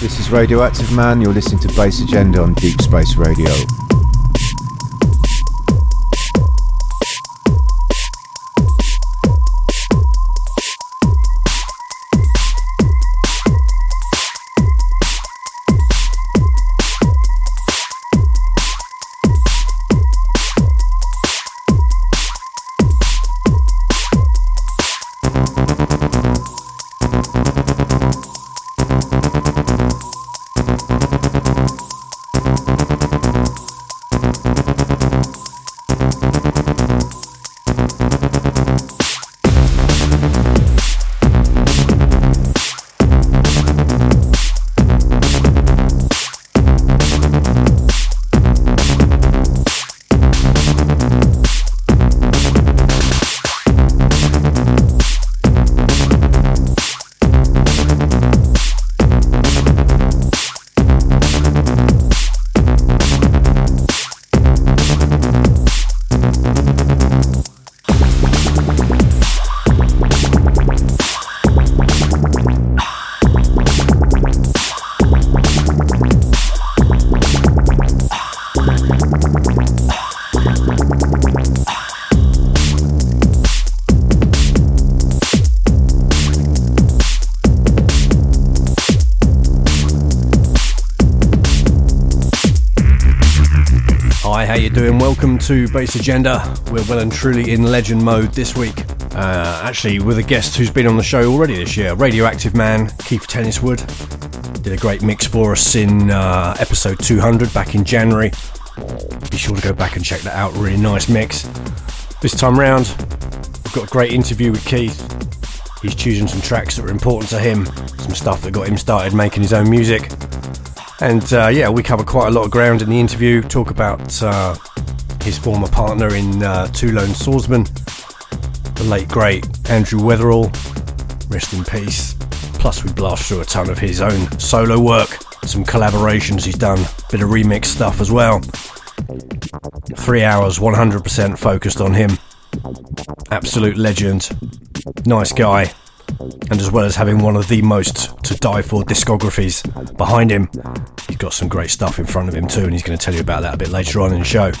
This is Radioactive Man. You're listening to Bass Agenda on Deep Space Radio. To Bass Agenda. We're well and truly in legend mode this week. Uh, actually, with a guest who's been on the show already this year, Radioactive Man, Keith Tenniswood. Did a great mix for us in uh, episode 200 back in January. Be sure to go back and check that out. Really nice mix. This time round, we've got a great interview with Keith. He's choosing some tracks that were important to him, some stuff that got him started making his own music. And uh, yeah, we cover quite a lot of ground in the interview. Talk about uh, his former partner in uh, Two Lone Swordsmen, the late great Andrew Weatherall, rest in peace. Plus, we blast through a ton of his own solo work, some collaborations he's done, bit of remix stuff as well. Three hours, 100% focused on him. Absolute legend, nice guy, and as well as having one of the most to die for discographies behind him, he's got some great stuff in front of him too, and he's going to tell you about that a bit later on in the show.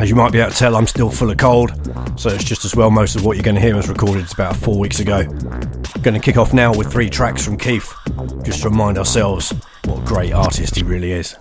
As you might be able to tell, I'm still full of cold, so it's just as well most of what you're going to hear was recorded about four weeks ago. Going to kick off now with three tracks from Keith, just to remind ourselves what a great artist he really is.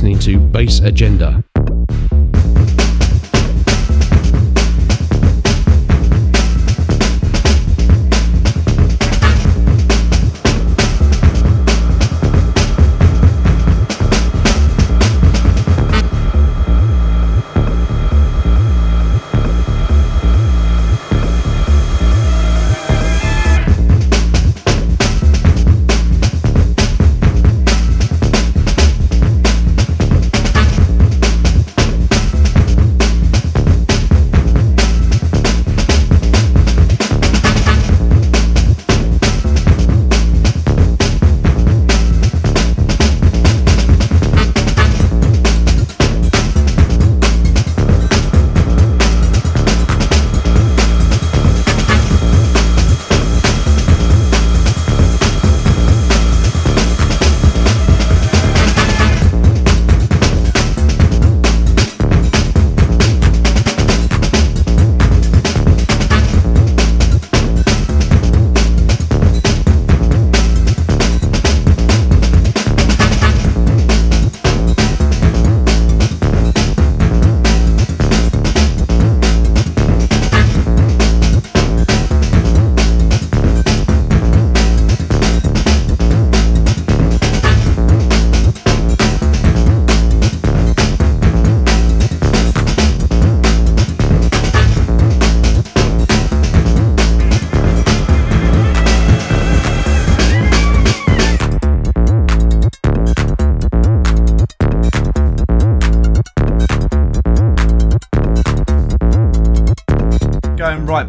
Listening to Bass Agenda.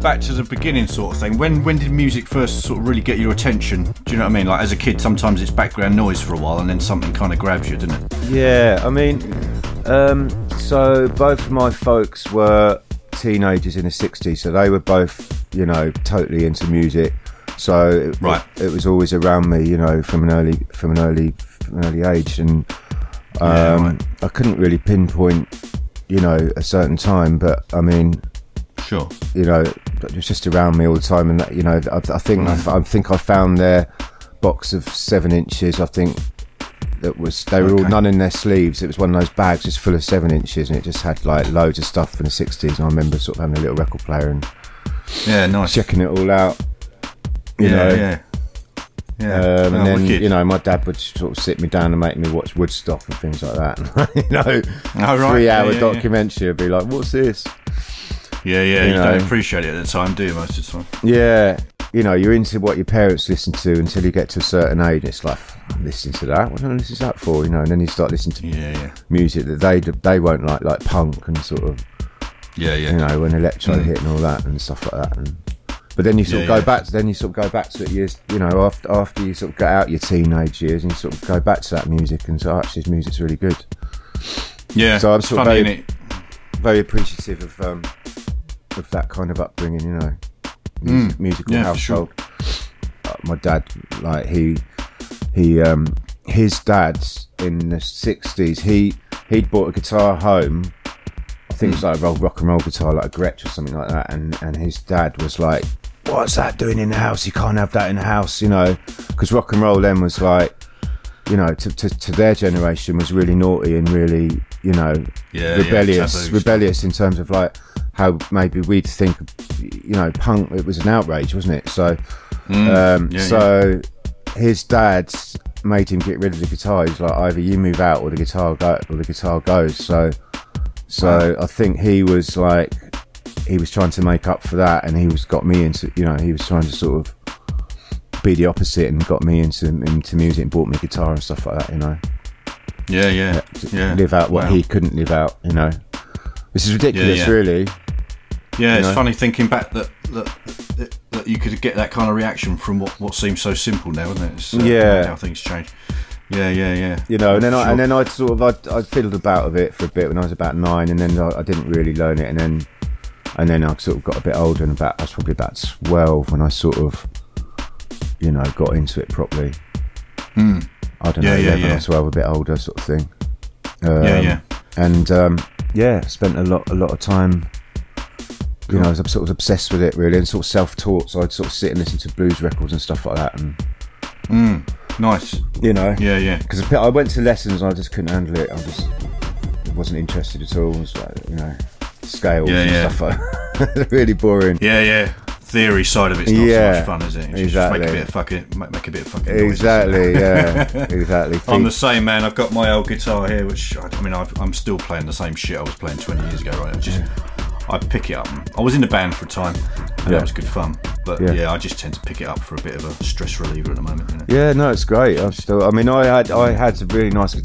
Back to the beginning sort of thing. When when did music first sort of really get your attention? Do you know what I mean? Like as a kid, sometimes it's background noise for a while, and then something kind of grabs you, doesn't it? Yeah, I mean, um, so both my folks were teenagers in the '60s, so they were both, you know, totally into music. So it, right. it, it was always around me, you know, from an early from an early from an early age, and um, Yeah, right. I couldn't really pinpoint, you know, a certain time, but I mean, Sure. you know, it was just around me all the time. And that, you know, I, I think I, I think I found their box of seven inches. I think that was they were all none in their sleeves. It was one of those bags just full of seven inches, and it just had like loads of stuff from the sixties. And I remember sort of having a little record player and Yeah, nice. checking it all out. You yeah, know, yeah. Yeah. um, Oh, and then wicked. you know, my dad would sort of sit me down and make me watch Woodstock and things like that. you know, Oh, right. three hour yeah, yeah. documentary would be like, "What's this?" Yeah, yeah. you You, don't appreciate it at the time, do you? Most of the time. Yeah, you know, you're into what your parents listen to until you get to a certain age. It's like listen to that. What do I listen to that for? You know, and then you start listening to Yeah, yeah. music that they they won't like, like punk and sort of Yeah, yeah. you know when electro Mm. hit and all that and stuff like that. And but then you sort Yeah, of go back. Then you sort of go back to it years. You know, after after you sort of get out your teenage years and you sort of go back to that music and so actually, this music's really good. yeah. So I'm sort of very- Very appreciative of um of that kind of upbringing. You know, music, musical Mm. Yeah, for sure. household. Uh, my dad, like he he um his dad's in the sixties. He he'd bought a guitar home. I think it's like a rock, rock and roll guitar, like a Gretsch or something like that. And and his dad was like, "What's that doing in the house? You can't have that in the house," you know, because rock and roll then was like. You know, to, to, to their generation was really naughty and really, you know, Yeah, yeah, rebellious, stuff. rebellious in terms of like how maybe we'd think, you know, punk. It was an outrage, wasn't it? So, um, Mm. Yeah, so his dad made him get rid of the guitar. He's like, either you move out or the guitar go or the guitar goes. So, so I think he was like, he was trying to make up for that, and he was got me into, you know, he was trying to sort of be the opposite and got me into into music and bought me a guitar and stuff like that. You know, Yeah, yeah. Yeah. live out what Wow. he couldn't live out. You know, this is ridiculous, yeah. really. Yeah, it's know? funny thinking back that, that that you could get that kind of reaction from what, what seems so simple now, isn't it? It's, uh, Yeah. how things change. Yeah, yeah, yeah. you know, and then I, and then I sort of I I fiddled about with it for a bit when I was about nine, and then I, I didn't really learn it, and then and then I sort of got a bit older, and about I was probably about twelve when I sort of you know got into it properly. I don't know, Hmm. Yeah, yeah, eleven yeah. or twelve, a bit older sort of thing. Um, Yeah, yeah. and um, yeah, spent a lot a lot of time. You know, I was sort of obsessed with it really, and sort of self-taught. So I'd sort of sit and listen to blues records and stuff like that, and Hmm. Nice. You know. Yeah, yeah. Because I went to lessons and I just couldn't handle it. I just wasn't interested at all. It was like, you know, scales Yeah, and yeah. stuff like really boring. Yeah, yeah. Theory side of it's not Yeah, so much fun, is it? Just exactly. Make a bit of fucking, make, make a bit of fucking noise. Exactly, yeah. exactly. I'm the same man. I've got my old guitar here, which I I mean, I've, I'm still playing the same shit I was playing 20 years ago. Right, I just I pick it up. I was in the band for a time, and Yeah. that was good fun. But Yeah. yeah. I just tend to pick it up for a bit of a stress reliever at the moment. You know? Yeah, no, it's great. I'm still. I mean, I had I had a really nice, a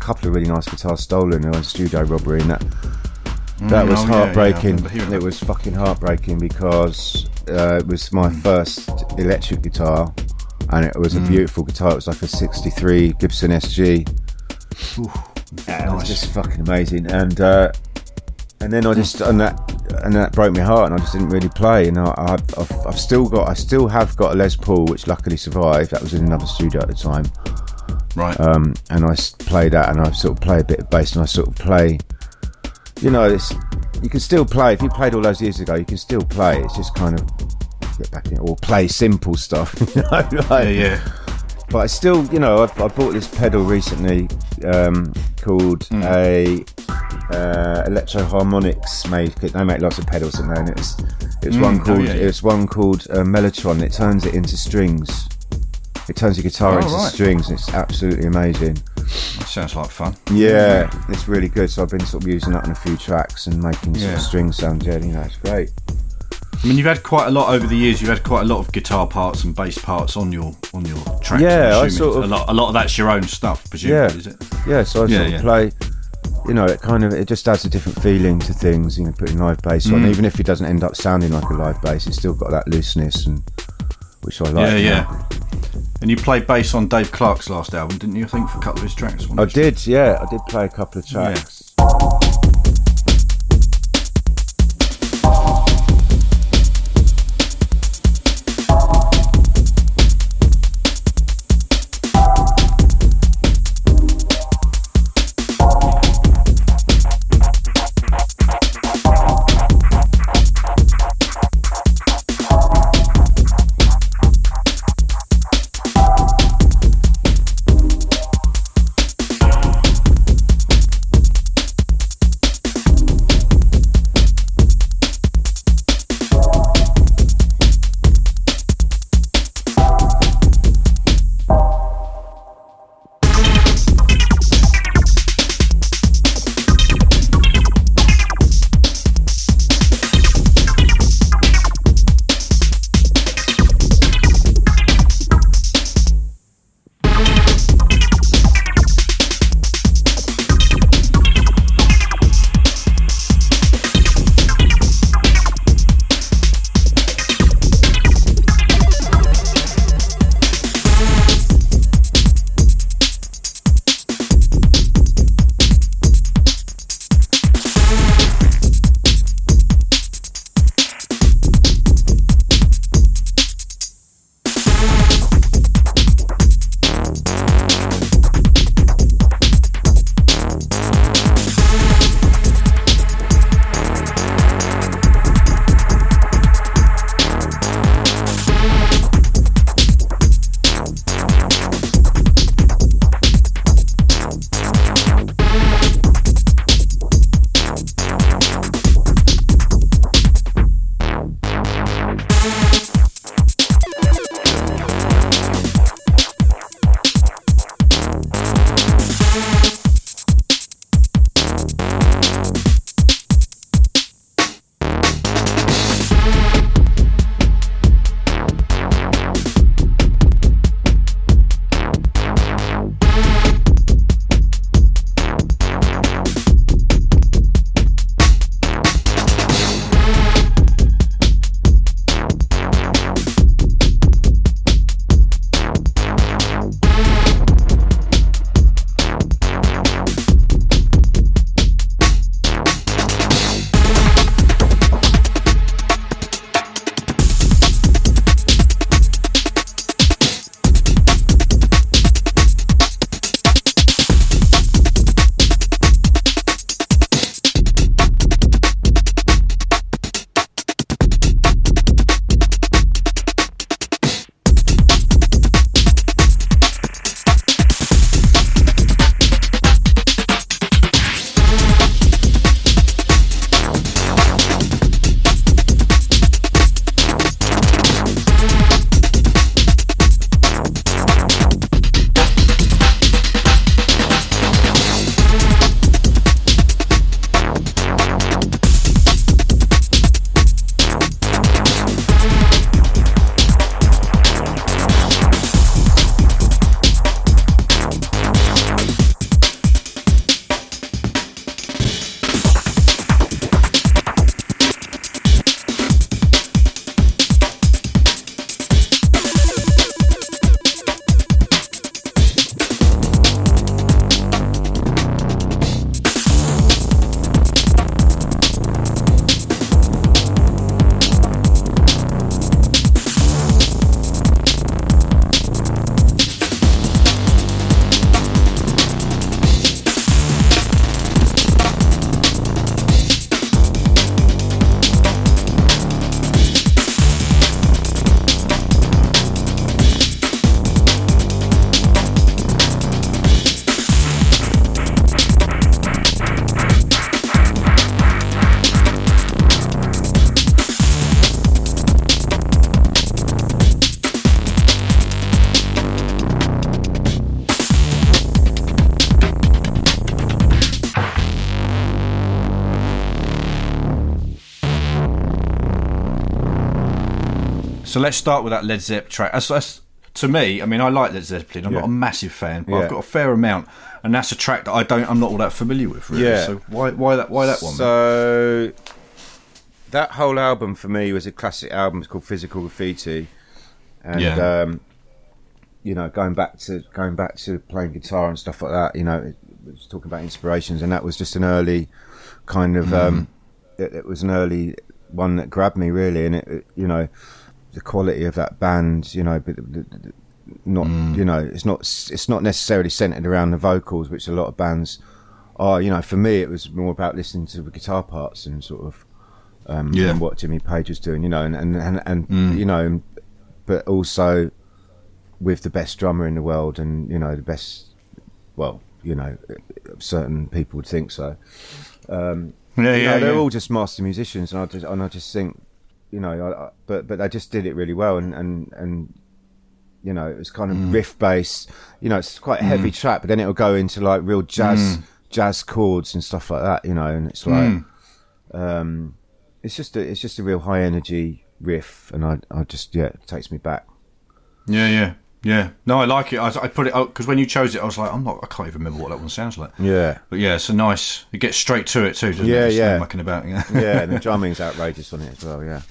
couple of really nice guitars stolen in a studio robbery, and that that Mm, was oh, yeah, yeah, heartbreaking. it was fucking heartbreaking because uh, it was my first electric guitar, and it was a Mm. beautiful guitar. It was like a '63 Gibson SG. Yeah, it was just fucking amazing, and uh, and then I just and that and that broke my heart, and I just didn't really play. And I, I've, I've, I've still got I still have got a Les Paul, which luckily survived. That was in another studio at the time, Right. um, and I play that, and I sort of play a bit of bass, and I sort of play. You know, it's you can still play if you played all those years ago. You can still play. It's just kind of get back in or play simple stuff. You know, like- yeah, yeah. But I still, you know, I, I bought this pedal recently um, called Hmm. a uh, Electro-Harmonix made. They make lots of pedals and it's it's one oh, called yeah, yeah. it's one called uh, Mellotron. It turns it into strings. It turns your guitar Oh, into right. strings. And it's absolutely amazing. That sounds like fun. Yeah, it's really good. So I've been sort of using that on a few tracks and making sort Yeah. of string sounds. Yeah, you know, it's great. I mean, you've had quite a lot over the years. You've had quite a lot of guitar parts and bass parts on your on your tracks. Yeah, I'm sort of- a lot. A lot of that's your own stuff, presumably, Yeah. is it? Yeah, so I Yeah, sort of yeah. play. You know, it kind of it just adds a different feeling to things. You know, putting live bass Mm. on, even if it doesn't end up sounding like a live bass, it's still got that looseness and which I like. yeah, yeah. And you played bass on Dave Clarke's last album, didn't you? I think for a couple of his tracks. I did. Yeah, I did play a couple of tracks. So let's start with that Led Zeppelin track. That's, that's, to me, I mean, I like Led Zeppelin. I'm Yeah. not a massive fan, but Yeah. I've got a fair amount, and that's a track that I don't. I'm not all that familiar with. Really. Yeah. So why why that why that one? So that whole album for me was a classic album. It's called Physical Graffiti, and Yeah. um, you know, going back to going back to playing guitar and stuff like that. You know, it, it was talking about inspirations, and that was just an early kind of. Um, it, it was an early one that grabbed me really, and it, it you know, the quality of that band. You know, but. Not mm. you know it's not it's not necessarily centered around the vocals which a lot of bands are you know for me it was more about listening to the guitar parts and sort of um Yeah. and what Jimmy Page was doing you know and and and, and mm. you know but also with the best drummer in the world and you know the best well you know certain people would think so um, yeah, you yeah, know, they're yeah. all just master musicians, and I just and I just think, you know, I, I, but but they just did it really well, and and and you know, it was kind Mm. of riff based. You know, it's quite a heavy track, but then it'll go into like real jazz Mm. jazz chords and stuff like that. You know, and it's like, um, it's just a it's just a real high energy riff, and I I just yeah, it takes me back. Yeah, yeah, yeah. No, I like it. I, I put it out because when you chose it, I was like, I'm not. I can't even remember what that one sounds like. Yeah, But yeah, it's a nice. It gets straight to it too. Doesn't Yeah, it? Yeah. mucking about. Yeah. yeah, and the drumming's outrageous on it as well. Yeah.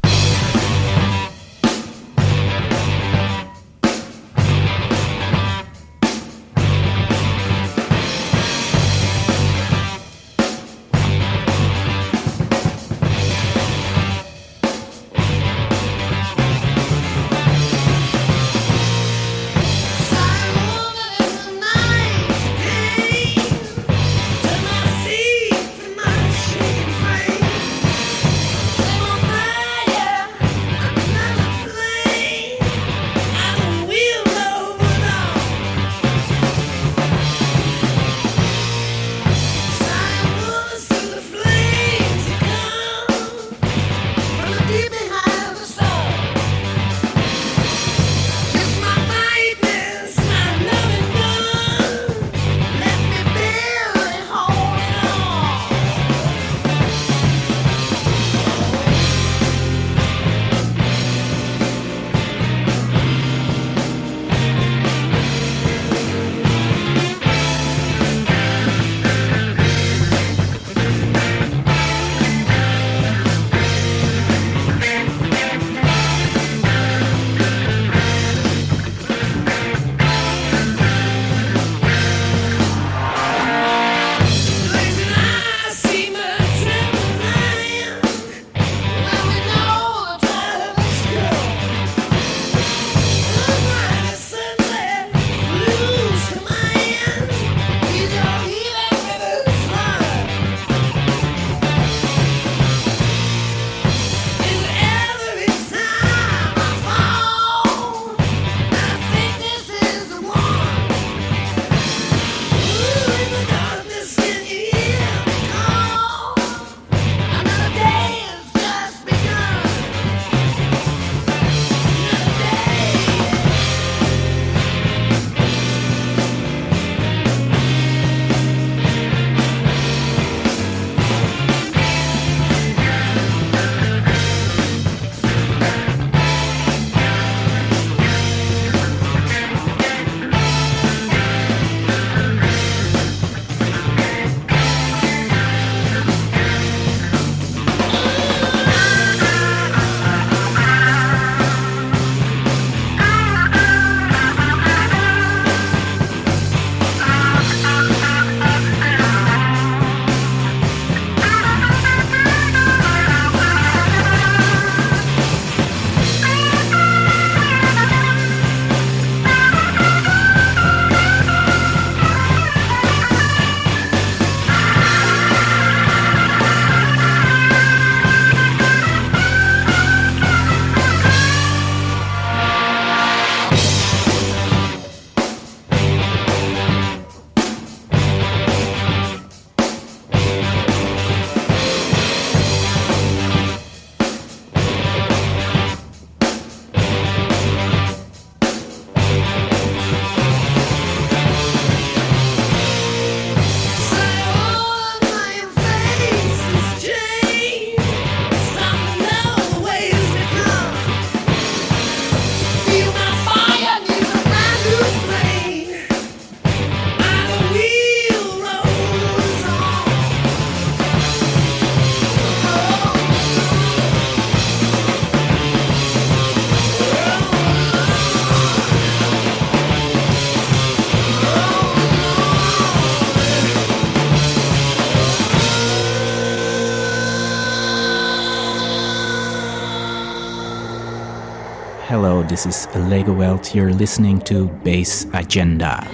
This is Legowelt. You're listening to Bass Agenda.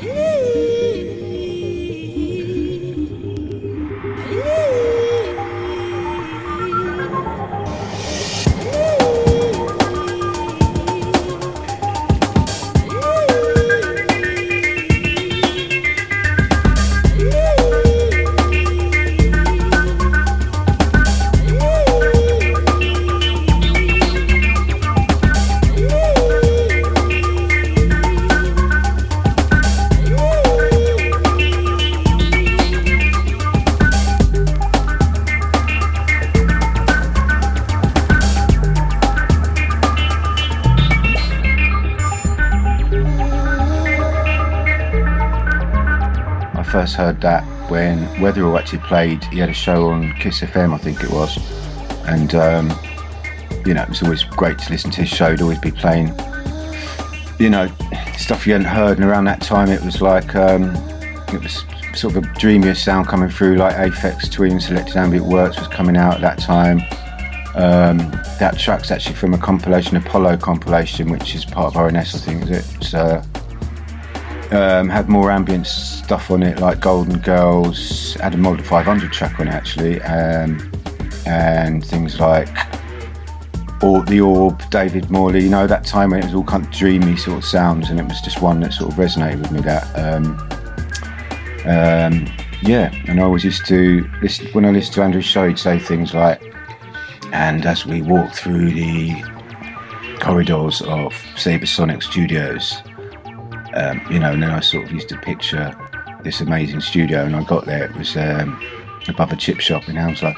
Actually played. He had a show on Kiss FM, I think it was, and um, you know it was always great to listen to his show. He'd always be playing, you know, stuff you hadn't heard. And around that time, it was like um, it was sort of a dreamier sound coming through, like Aphex Twin, Selected Ambient Works was coming out at that time. Um, that track's actually from a compilation, Apollo compilation, which is part of R&S, I think? It's, uh, um, had more ambient stuff on it, like Golden Girls, had a Model 500 track on it actually, um, and things like or The Orb, David Morley, you know, that time when it was all kind of dreamy sort of sounds, and it was just one that sort of resonated with me. That, um, um, yeah, and I always used to listen when I listened to Andrew's show, he'd say things like, and as we walk through the corridors of Sabresonic Studios, um, you know, and then I sort of used to picture this amazing studio, and I got there, it was um, above a chip shop in Hounslow.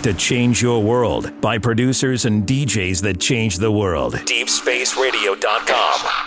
Music to change your world by producers and DJs that change the world. DeepSpaceRadio.com.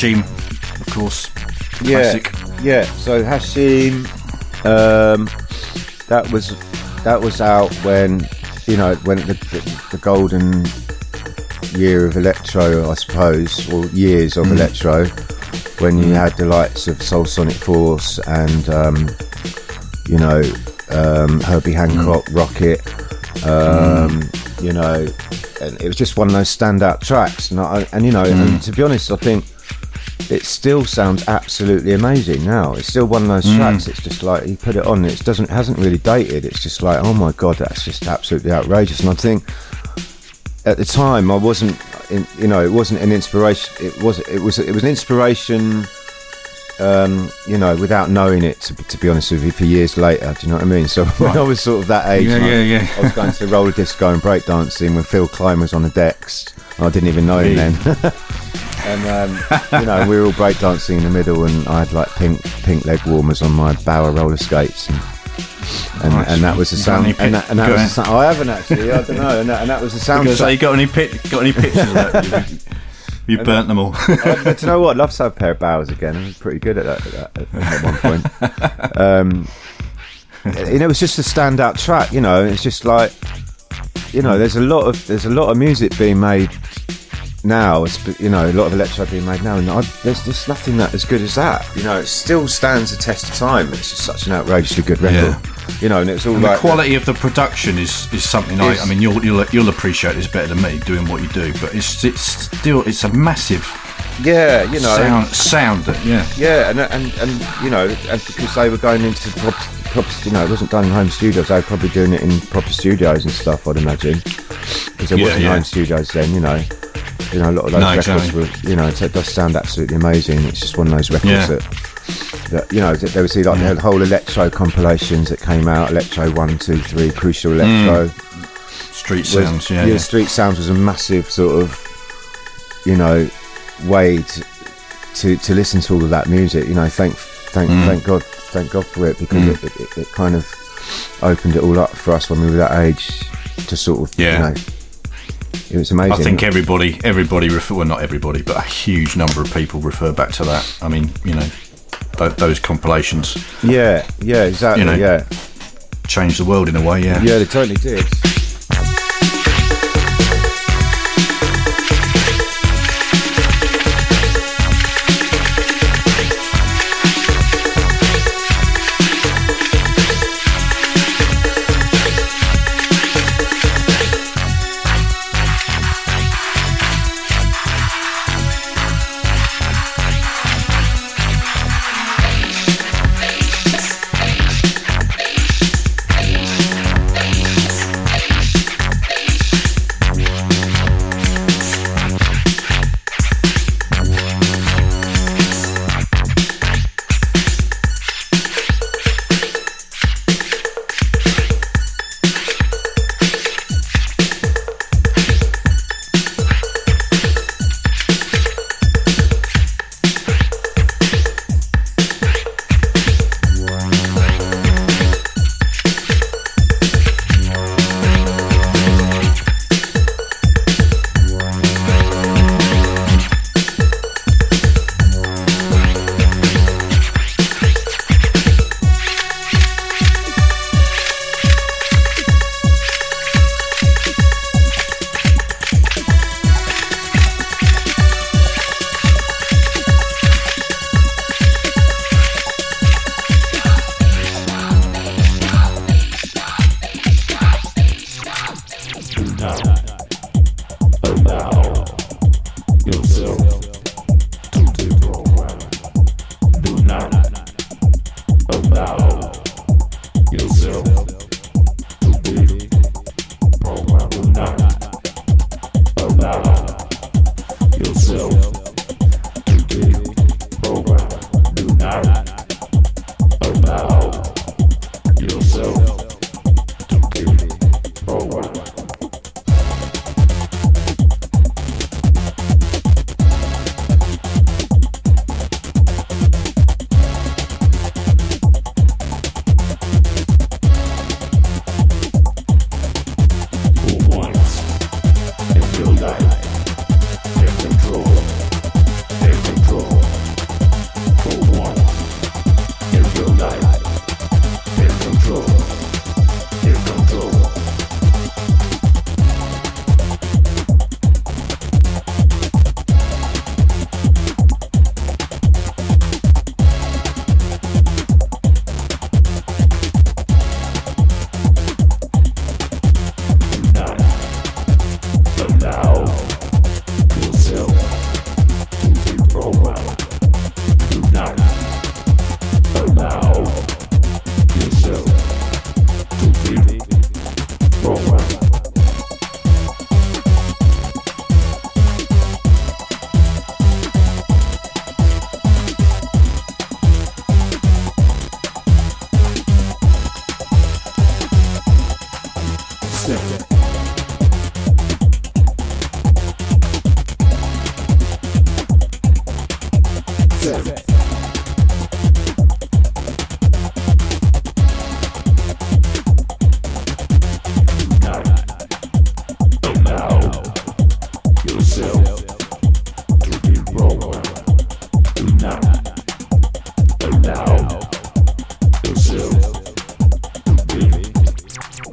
Hashim, of course. Classic. Yeah, yeah. So Hashim, um, that was that was out when you know when the, the, the golden year of electro, I suppose, or years of mm. electro, when you mm. had the likes of Soul Sonic Force and um, you know um, Herbie Hancock, mm. Rockit, um, mm. you know and it was just one of those standout tracks. And, I, and you know, mm. and to be honest, I think it still sounds absolutely amazing now. It's still one of those mm. tracks. It's just like you put it on. It doesn't hasn't really dated. It's just like oh my god, that's just absolutely outrageous. And I think at the time I wasn't, in, you know, it wasn't an inspiration. It was it was it was an inspiration um, you know, without knowing it, to, to, be honest with you, for years later. Do you know what I mean? So when I was sort of that age, yeah, yeah, yeah. I was going to roller disco and breakdancing when Phil Klein was on the decks. I didn't even know him then. and um, you know, we were all breakdancing in the middle, and I had like pink pink leg warmers on my Bauer roller skates. And, and, nice. and that was the sound. And that, and that was the sound. I haven't actually. I don't know. And that, and that was the sound. Because you got any got any pictures of that? You burnt them all. But you know what? I'd love to have a pair of Bauers again. I was pretty good at that, at, that, at one point. Um, you know, it was just a standout track. You know, it's just like, you know, there's a lot of there's a lot of music being made now. It's, you know, a lot of electro being made now, and I, there's just nothing that as good as that. You know, it still stands the test of time. It's just such an outrageously good record. Yeah you know, and it's all and like the quality of the production is is something I, I mean, you'll, you'll you'll appreciate this better than me doing what you do, but it's it's still it's a massive yeah, you know, sound, sound that, yeah, yeah, and and and you know, and because they were going into proper, proper, you know, it wasn't done in home studios. They were probably doing it in proper studios and stuff. I'd imagine because there yeah, wasn't yeah. home studios then. You know, you know, a lot of those no, records exactly. were, you know, it does sound absolutely amazing. It's just one of those records yeah. that that you know there was the, like yeah. the whole electro compilations that came out electro one two three crucial electro mm. street sounds yeah, yeah, street sounds was a massive sort of you know way to, to, to listen to all of that music you know thank thank mm. thank god thank god for it because mm. it, it, it, kind of opened it all up for us when we were that age to sort of yeah you know, it was amazing. I think everybody, everybody refer, well, not everybody, but a huge number of people refer back to that. I mean, you know, th- those compilations. Yeah, yeah, exactly. You know, yeah, changed the world in a way. Yeah, yeah, they totally did.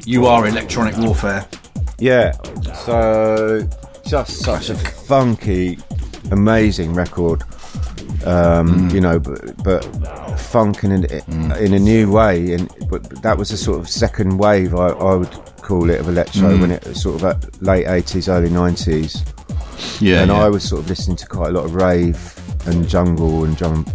You are electronic warfare. Yeah, so just such a funky, amazing record. Um, mm. You know, but, but funk in, in, mm. in a new way. And but that was a sort of second wave, I, I would call it, of electro mm. when it was sort of at late eighties, early nineties. Yeah, and yeah. I was sort of listening to quite a lot of rave and jungle and drum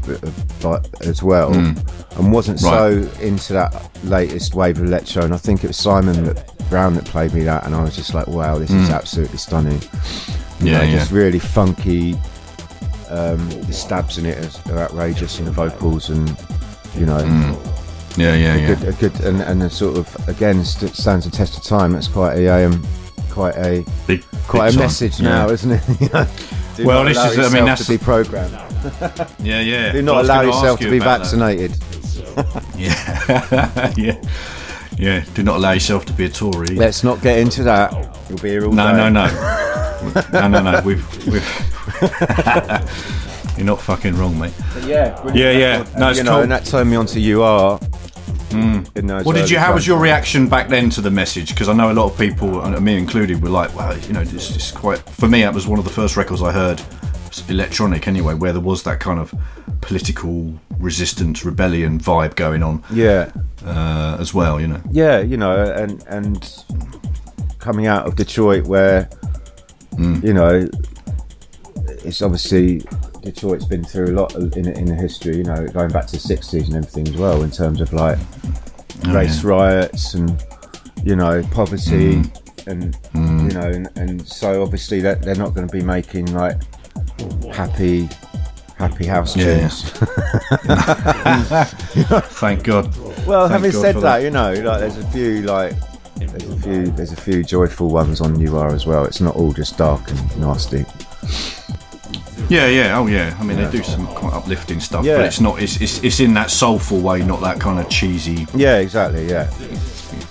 uh, as well, and wasn't Mm. Right. so into that latest wave of electro. And I think it was Simon that, Brown that played me that, and I was just like, wow, this is absolutely stunning. You Mm. Yeah, know, yeah. just really funky. Um, the stabs in it are, outrageous in the vocals, and you know, yeah, yeah, a yeah. good, a good, and, and a sort of again st- stands the test of time. That's quite a um, quite a Big, quite big a time. message Yeah. now, isn't it? You know, do Well, not this allow is- I mean, yourself that's- to be programmed. Yeah, yeah. Do not was allow yourself ask to you be vaccinated. Yeah, yeah, yeah. Do not allow yourself to be a Tory. Let's not get into that. You'll be here all no, day. no, no, no, no, no. We've, we've. You're not fucking wrong, mate. Yeah, Yeah, yeah. No, it's you cool. know, and that turned me on to UR. In those What did you? How was your reaction back then to the message? Because I know a lot of people, and me included, were like, "Well, you know, this is quite." For me, it was one of the first records I heard, electronic anyway, where there was that kind of political resistance, rebellion vibe going on Yeah, uh, as well. You know. yeah, you know, and and coming out of Detroit, where Mm. you know, it's obviously Detroit's been through a lot in in the history. You know, going back to the '60s and everything as well, in terms of like Oh, race riots and you know poverty Mm. and you know and, and so obviously that they're not going to be making like happy happy house Yeah, tunes. Thank God. Well, Thank having God said for that, you know, like there's a few like there's a few there's a few joyful ones on UR as well. It's not all just dark and nasty. Yeah, yeah, oh yeah. I mean, they do some quite uplifting stuff, Yeah. but it's not. It's, it's it's in that soulful way, not that kind of cheesy. Yeah, exactly. Yeah,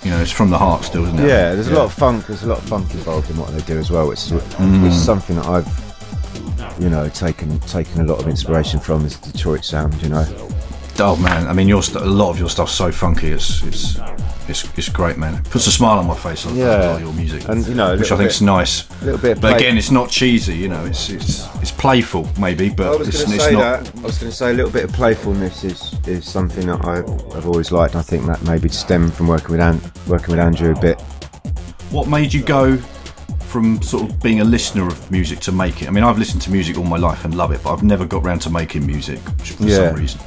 You know, it's from the heart still, isn't it? yeah. There's a lot of funk. There's a lot of funk involved in what they do as well, which is, Mm. which is something that I've you know taken taken a lot of inspiration from is Detroit sound. You know. Oh man, I mean, your st- a lot of your stuff's so funky. It's it's it's, it's great, man. It puts a smile on my face. I Yeah. yeah, your music, And, you know, which I think think's bit- nice. A little bit of but again, it's not cheesy. You know, it's it's it's playful maybe, but I was it's, going to it's say not. that. I was going to say a little bit of playfulness is, is something that I've, I've always liked. I think that maybe stemmed from working with An- working with Andrew a bit. What made you go from sort of being a listener of music to make it? I mean, I've listened to music all my life and love it, but I've never got round to making music for Yeah. some reason.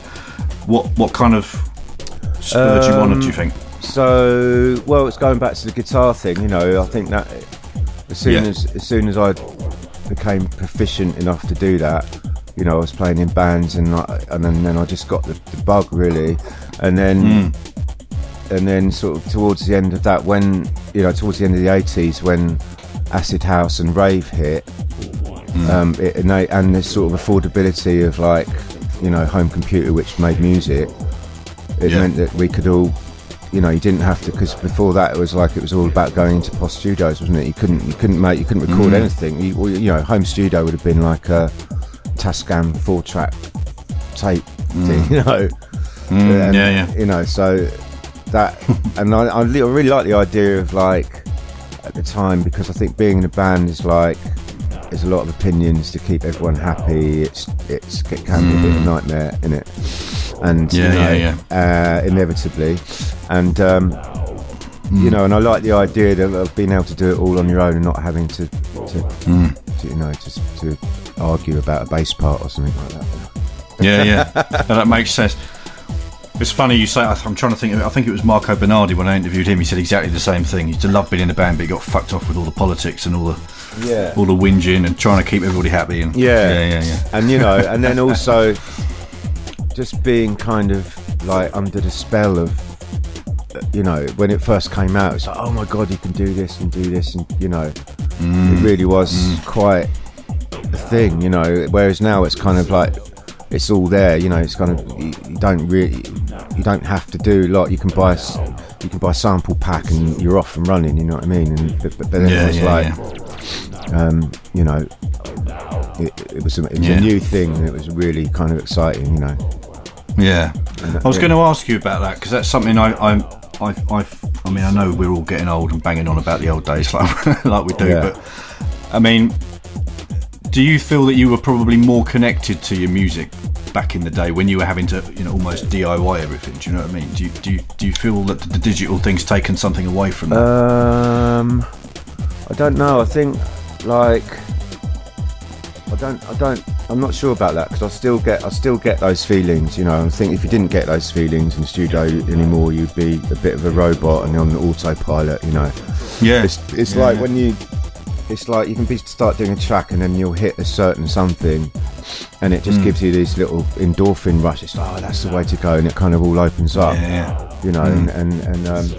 What what kind of spurred you on, do you um, think? So, well, it's going back to the guitar thing. You know, I think that as soon Yeah. as as soon as I became proficient enough to do that, you know, I was playing in bands, and I, and then, then I just got the, the bug really, and then and then sort of towards the end of that, when you know, towards the end of the eighties, when acid house and rave hit, um, it, and, they, and this sort of affordability of like, you know, home computer which made music, it Yeah. meant that we could all, you know, you didn't have to because before that it was like it was all about going into post studios, wasn't it? You couldn't, you couldn't make, you couldn't record mm. anything. You, you know, home studio would have been like a Tascam four track tape thing, mm. you know. And, yeah, yeah. You know, so that, and I, I I really like the idea of like at the time because I think being in a band is like there's a lot of opinions to keep everyone happy. It's it's it can be a bit of a nightmare in it, and Yeah, you know, yeah, Uh, inevitably, and um, you know, and I like the idea of, of being able to do it all on your own and not having to, to, to you know, just to argue about a bass part or something like that. Yeah, yeah. That makes sense. It's funny you say. I'm trying to think. I think it was Marco Bernardi when I interviewed him. He said exactly the same thing. He used to love being in a band, but he got fucked off with all the politics and all the Yeah. all the whinging and trying to keep everybody happy. And Yeah. yeah, yeah, yeah. and you know, and then also just being kind of like under the spell of, you know, when it first came out, it's like, oh my god, you can do this and do this, and you know, it really was quite a thing, you know. Whereas now it's kind of like it's all there, you know. It's kind of you, you don't really, you don't have to do a lot. You can buy, you can buy a sample pack and you're off and running. You know what I mean? And but, but then Yeah, it was yeah, like um, you know, it, it was, a, it was Yeah. a new thing and it was really kind of exciting, you know. Yeah, I was going to ask you about that because that's something I, I, I, I, I mean, I know we're all getting old and banging on about the old days like, like we do, Yeah. but I mean, do you feel that you were probably more connected to your music back in the day when you were having to, you know, almost DIY everything? Do you know what I mean? Do you, do you, do you feel that the digital thing's taken something away from that? Um, I don't know. I think like I don't. I don't. I'm not sure about that because I still get. I still get those feelings. You know. I think if you didn't get those feelings in the studio anymore, you'd be a bit of a robot and on autopilot. You know. yeah, It's it's Yeah, like when you. It's like you can be start doing a track and then you'll hit a certain something, and it Hmm. just gives you these little endorphin rush. It's like, oh, that's the way to go, and it kind of all opens up yeah, you know, and and and, um,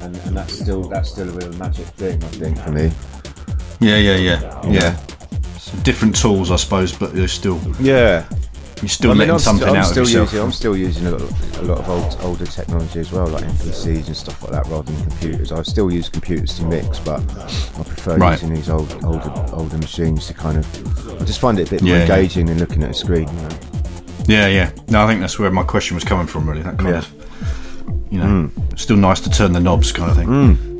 and and that's still that's still a real magic thing, I think, for me. Yeah, yeah, yeah, yeah. Different tools, I suppose, but they're still Yeah, you're still I mean, letting I'm, something st- I'm out still of yourself. using I'm still using a lot, of, a lot of old, older technology as well, like MPCs and stuff like that, rather than computers. I still use computers to mix, but I prefer Right. using these old older older machines to kind of. I just find it a bit more Yeah, yeah. engaging than looking at a screen. You know? Yeah, yeah. No, I think that's where my question was coming from. Really, that kind Yeah. of, you know, hmm. still nice to turn the knobs, kind of thing. This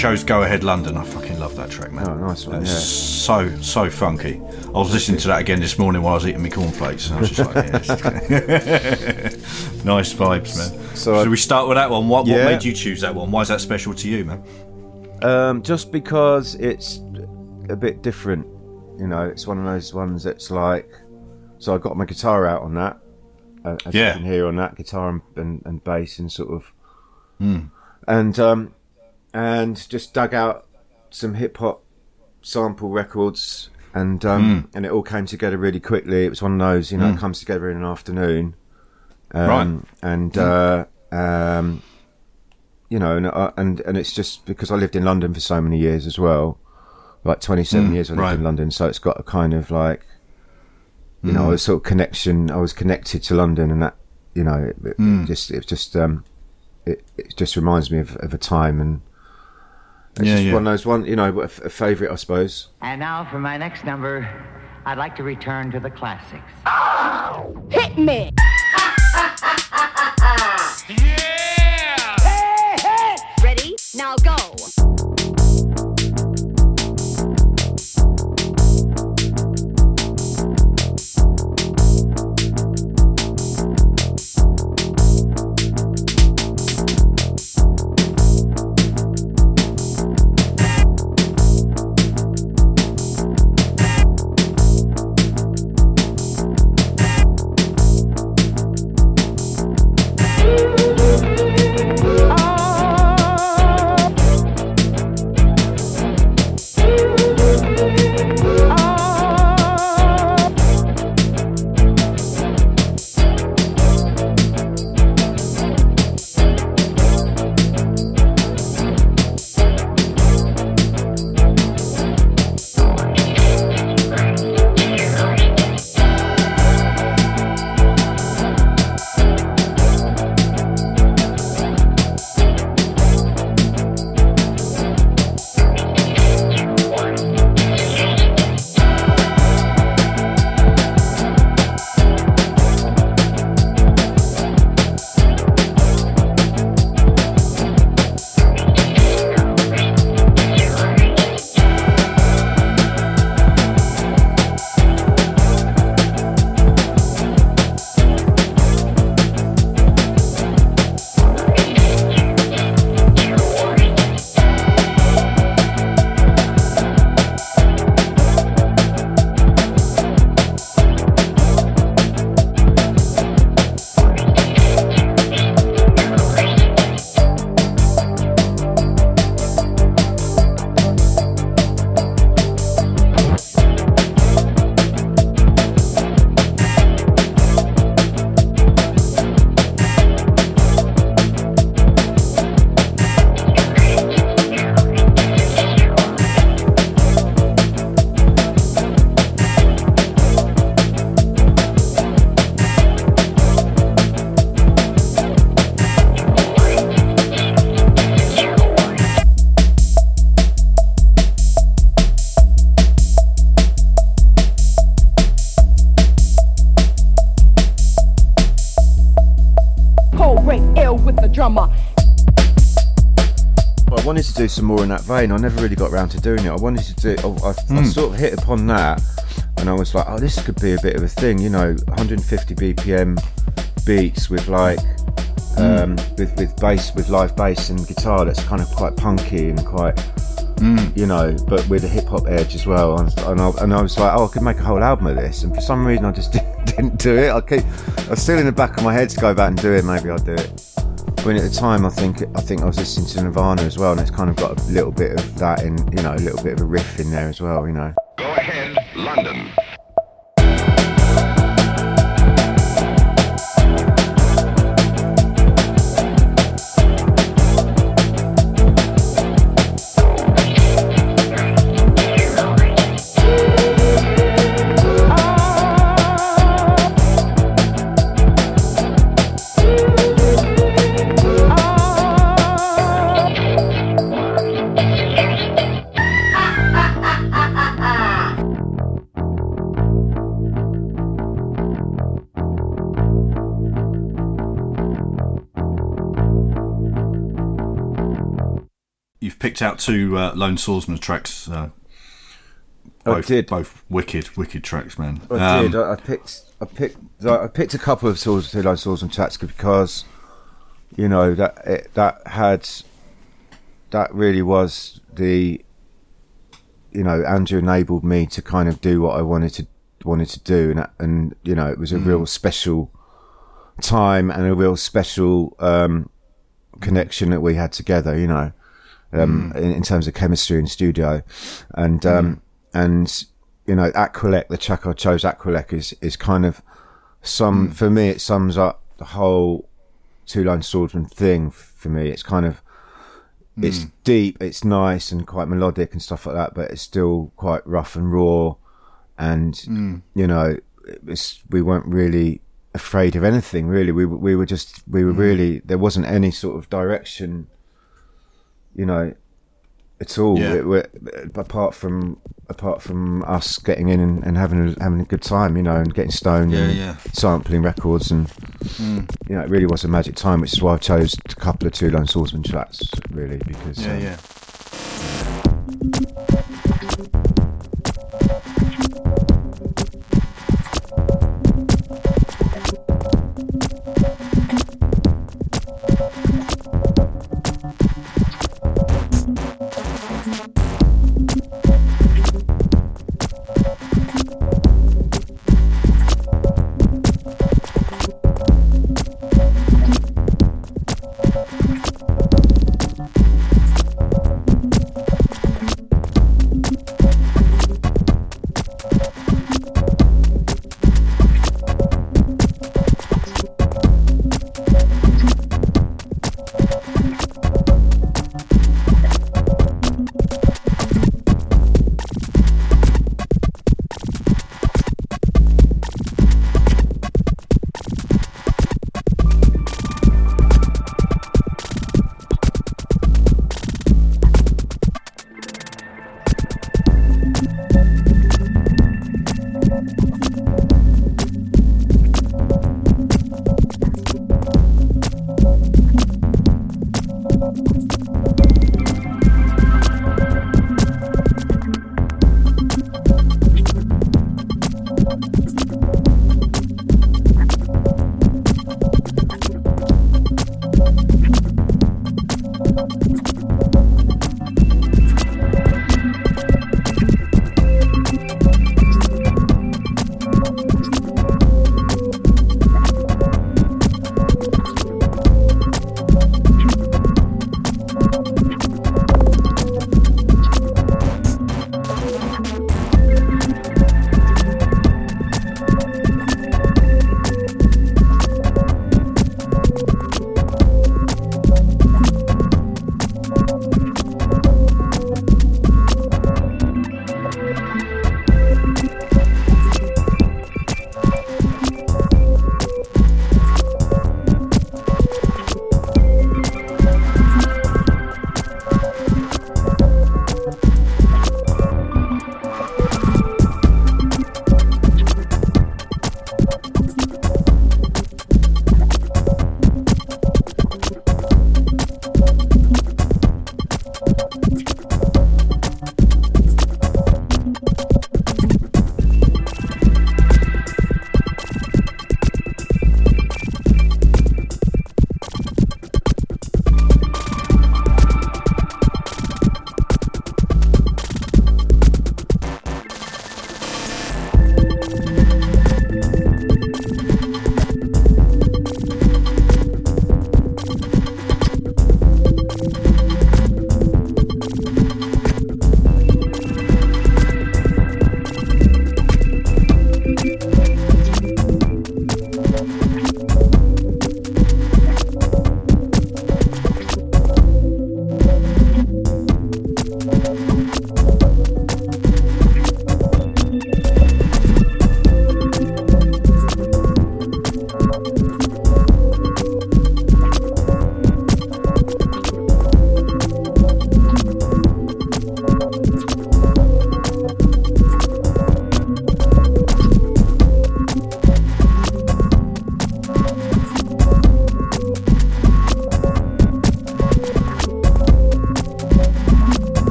chose Go Ahead London. I fucking love that track, man. Oh, nice one, That's yeah. so so funky. I was listening to that again this morning while I was eating my cornflakes, and I was just like, yeah. nice vibes, man. So Should we start with that one? What, what made you choose that one? Why is that special to you, man? Um, just because it's a bit different, you know. It's one of those ones that's like. So I got my guitar out on that, as Yeah. you can hear on that guitar and, and, and bass and sort of, Hmm. and um, and just dug out some hip hop sample records, and um, Hmm. and it all came together really quickly. It was one of those, you know, it comes together in an afternoon, um, Right. And uh, um, you know, and, uh, and and it's just because I lived in London for so many years as well, like twenty seven years I lived right. in London, so it's got a kind of like, you know, a sort of connection. I was connected to London, and that, you know, it, it it just it just um, it, it just reminds me of, of a time, and it's Yeah, just yeah. one of those one, you know, a, a favourite, I suppose. And now for my next number, I'd like to return to the classics. Hit me! Yeah Hey, hey. Ready? Now go! More in that vein. I never really got around to doing it. I wanted to do. I, I, I hmm. sort of hit upon that, and I was like, "Oh, this could be a bit of a thing." You know, 150 BPM beats with like hmm. um, with with bass, with live bass and guitar. That's kind of quite punky and quite, hmm. you know, but with a hip hop edge as well. And, and, I, and I was like, "Oh, I could make a whole album of this." And for some reason, I just didn't, do it. I keep, I was still in the back of my head to go back and do it. Maybe I'll do it. When at the time, I think I think I was listening to Nirvana as well, and it's kind of got a little bit of that in, you know, a little bit of a riff in there as well, you know. Go ahead, London. Two uh, Lone Swordsmen tracks. Uh, I both, did. both wicked, wicked tracks, man. I Um, did. I, I picked. I picked. I picked a couple of swords, two line swords and chats because, you know, that it, that had, that really was the, you know, Andrew enabled me to kind of do what I wanted to wanted to do, and and you know, it was a real special time and a real special um, connection that we had together. You know, um, mm. in, in terms of chemistry in studio, and um, mm. and you know, Akwalek, the track I chose, Akwalek, is is kind of some mm. for me. It sums up the whole two Lone Swordsmen thing for me. It's kind of it's deep, it's nice and quite melodic and stuff like that, but it's still quite rough and raw. And you know, it's, we weren't really afraid of anything really. We we were just we were really there wasn't any sort of direction, you know, at all. Yeah. It- we're- apart from apart from us getting in and, and having a, having a good time, you know, and getting stoned Yeah, and yeah. sampling records and you know, it really was a magic time, which is why I chose a couple of two Lone Swordsmen tracks, really, because yeah, um, yeah.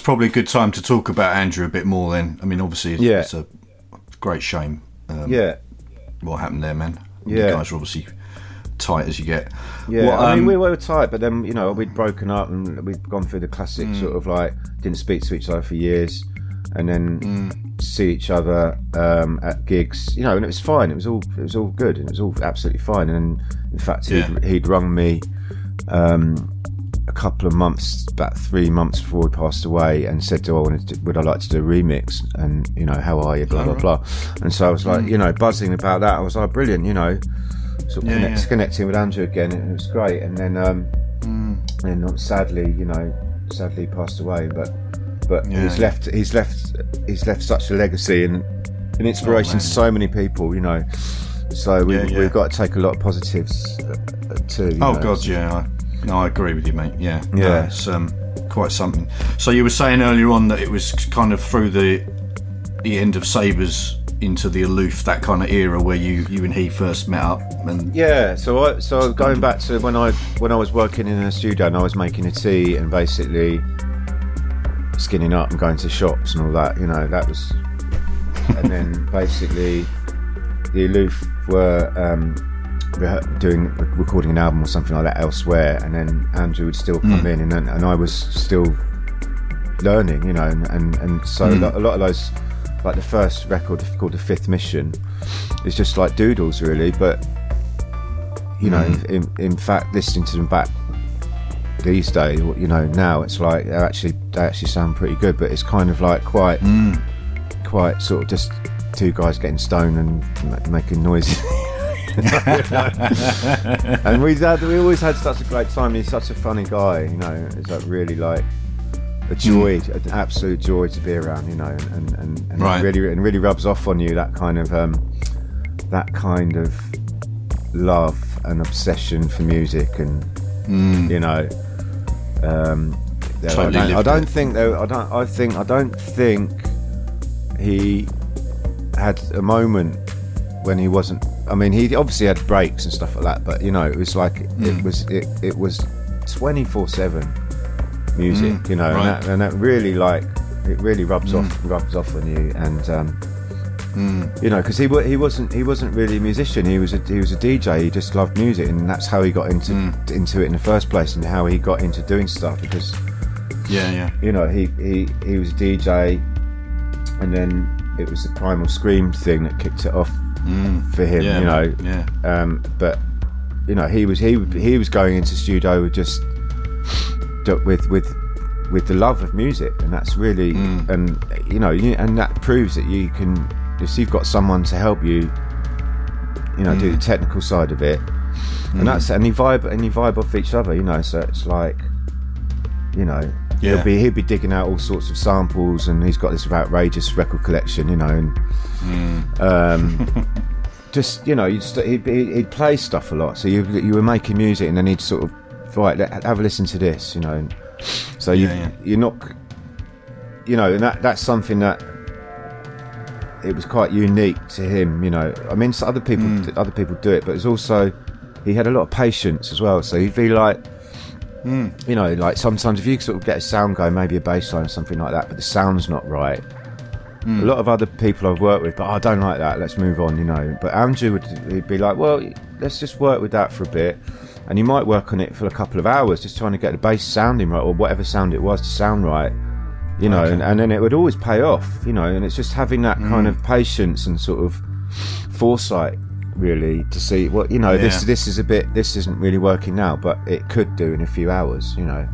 That's probably a good time to talk about Andrew a bit more. Then, I mean, obviously, it's, Yeah. it's a great shame. Um, yeah, what happened there, man? Yeah. you guys are obviously tight as you get. yeah. What, I mean, um, we were tight, but then you know we'd broken up and we'd gone through the classic Mm. sort of like didn't speak to each other for years, and then Mm. see each other um, at gigs. You know, and it was fine. It was all it was all good. and It was all absolutely fine. And in fact, he'd, Yeah. he'd rung me. Um, couple of months, about three months before he passed away, and said, "Do I want to? Do, would I like to do a remix?" And you know, how are you? Blah blah blah. And so I was like, Mm. you know, buzzing about that. I was like, brilliant, you know, sort of Yeah, connect, yeah. connecting with Andrew again. and It was great. And then, um, Mm. and sadly, you know, sadly passed away. But but Yeah, he's left he's left he's left such a legacy and an inspiration Oh, to so many people. You know, so we, we've got to take a lot of positives uh, too. Oh know. God, yeah. I, no, I agree with you, mate. Yeah, No, Yeah. it's um, quite something. So you were saying earlier on that it was kind of through the the end of Sabres into the aloof, that kind of era where you you and he first met up, and Yeah, so I, so going back to when I when I was working in a studio and I was making a tea and basically skinning up and going to shops and all that, you know, that was, and then basically the Aloof were um, doing recording an album or something like that elsewhere, and then Andrew would still come Mm. in, and and I was still learning, you know, and and, and so Mm. a lot- a lot of those. Like the first record called The Fifth Mission is just like doodles, really. But you know, Mm. in, in fact, listening to them back these days, you know, now it's like they actually they actually sound pretty good. But it's kind of like quite Mm. quite sort of just two guys getting stoned and ma- making noises. and we had we always had such a great time. He's such a funny guy, you know. It's like really like a joy, an absolute joy to be around, you know, and and, and Right. really and really rubs off on you that kind of um, that kind of love and obsession for music, and Mm. you know, um, Totally I don't, I don't think though. I don't. I think. I don't think he had a moment when he wasn't. I mean, he obviously had breaks and stuff like that, but you know, it was like Mm. it was it, it was twenty four seven music, Mm, you know, right. and, that, and that really like it really rubs Mm. off rubs off on you, and um, Mm. you know, because he he wasn't he wasn't really a musician. He was a he was a DJ. He just loved music, and that's how he got into Mm. into it in the first place, and how he got into doing stuff because yeah, yeah, you know, he, he, he was a DJ, and then it was the Primal Scream thing that kicked it off Mm. for him. Yeah, you know, yeah. Um, but you know, he was he he was going into studio with just with with with the love of music, and that's really Mm. and you know, you, and that proves that you can if you've got someone to help you, you know, do the Mm. technical side of it, Mm. and that's and you vibe and you vibe off each other. You know, so it's like you know, Yeah. he'll be he'll be digging out all sorts of samples, and he's got this outrageous record collection, you know, and Mm. um, just you know, you'd st- he'd, he'd play stuff a lot. So you you were making music, and then he'd sort of right, have a listen to this, you know. So you Yeah, yeah. you're not, you know, and that that's something that it was quite unique to him. You know, I mean, so other people Mm. other people do it, but it's also he had a lot of patience as well. So he'd be like Mm. you know, like sometimes if you sort of get a sound going, maybe a bass line or something like that, but the sound's not right. Mm. A lot of other people I've worked with, but I don't like that. Let's move on, you know. But Andrew would he'd be like, well, let's just work with that for a bit, and you might work on it for a couple of hours, just trying to get the bass sounding right or whatever sound it was to sound right, you know. Okay. And, and then it would always pay off, you know. And it's just having that kind Mm. of patience and sort of foresight really to see what you know this this is a bit this isn't really working now but it could do in a few hours you know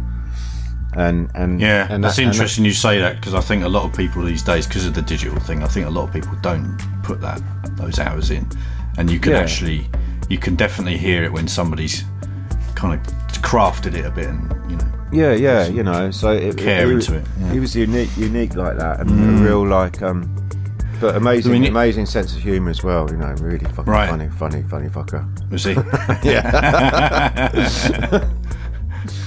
and and Yeah, and that's that- and that- interesting you say that because I think a lot of people these days, because of the digital thing, I think a lot of people don't put that those hours in, and you can Yeah. actually, you can definitely hear it when somebody's kind of crafted it a bit, and you know, yeah yeah you know so it, care he, into it, yeah. he was unique unique like that and Mm. a real like um but amazing I mean, amazing sense of humour as well you know really fucking Right. funny funny funny fucker was he? yeah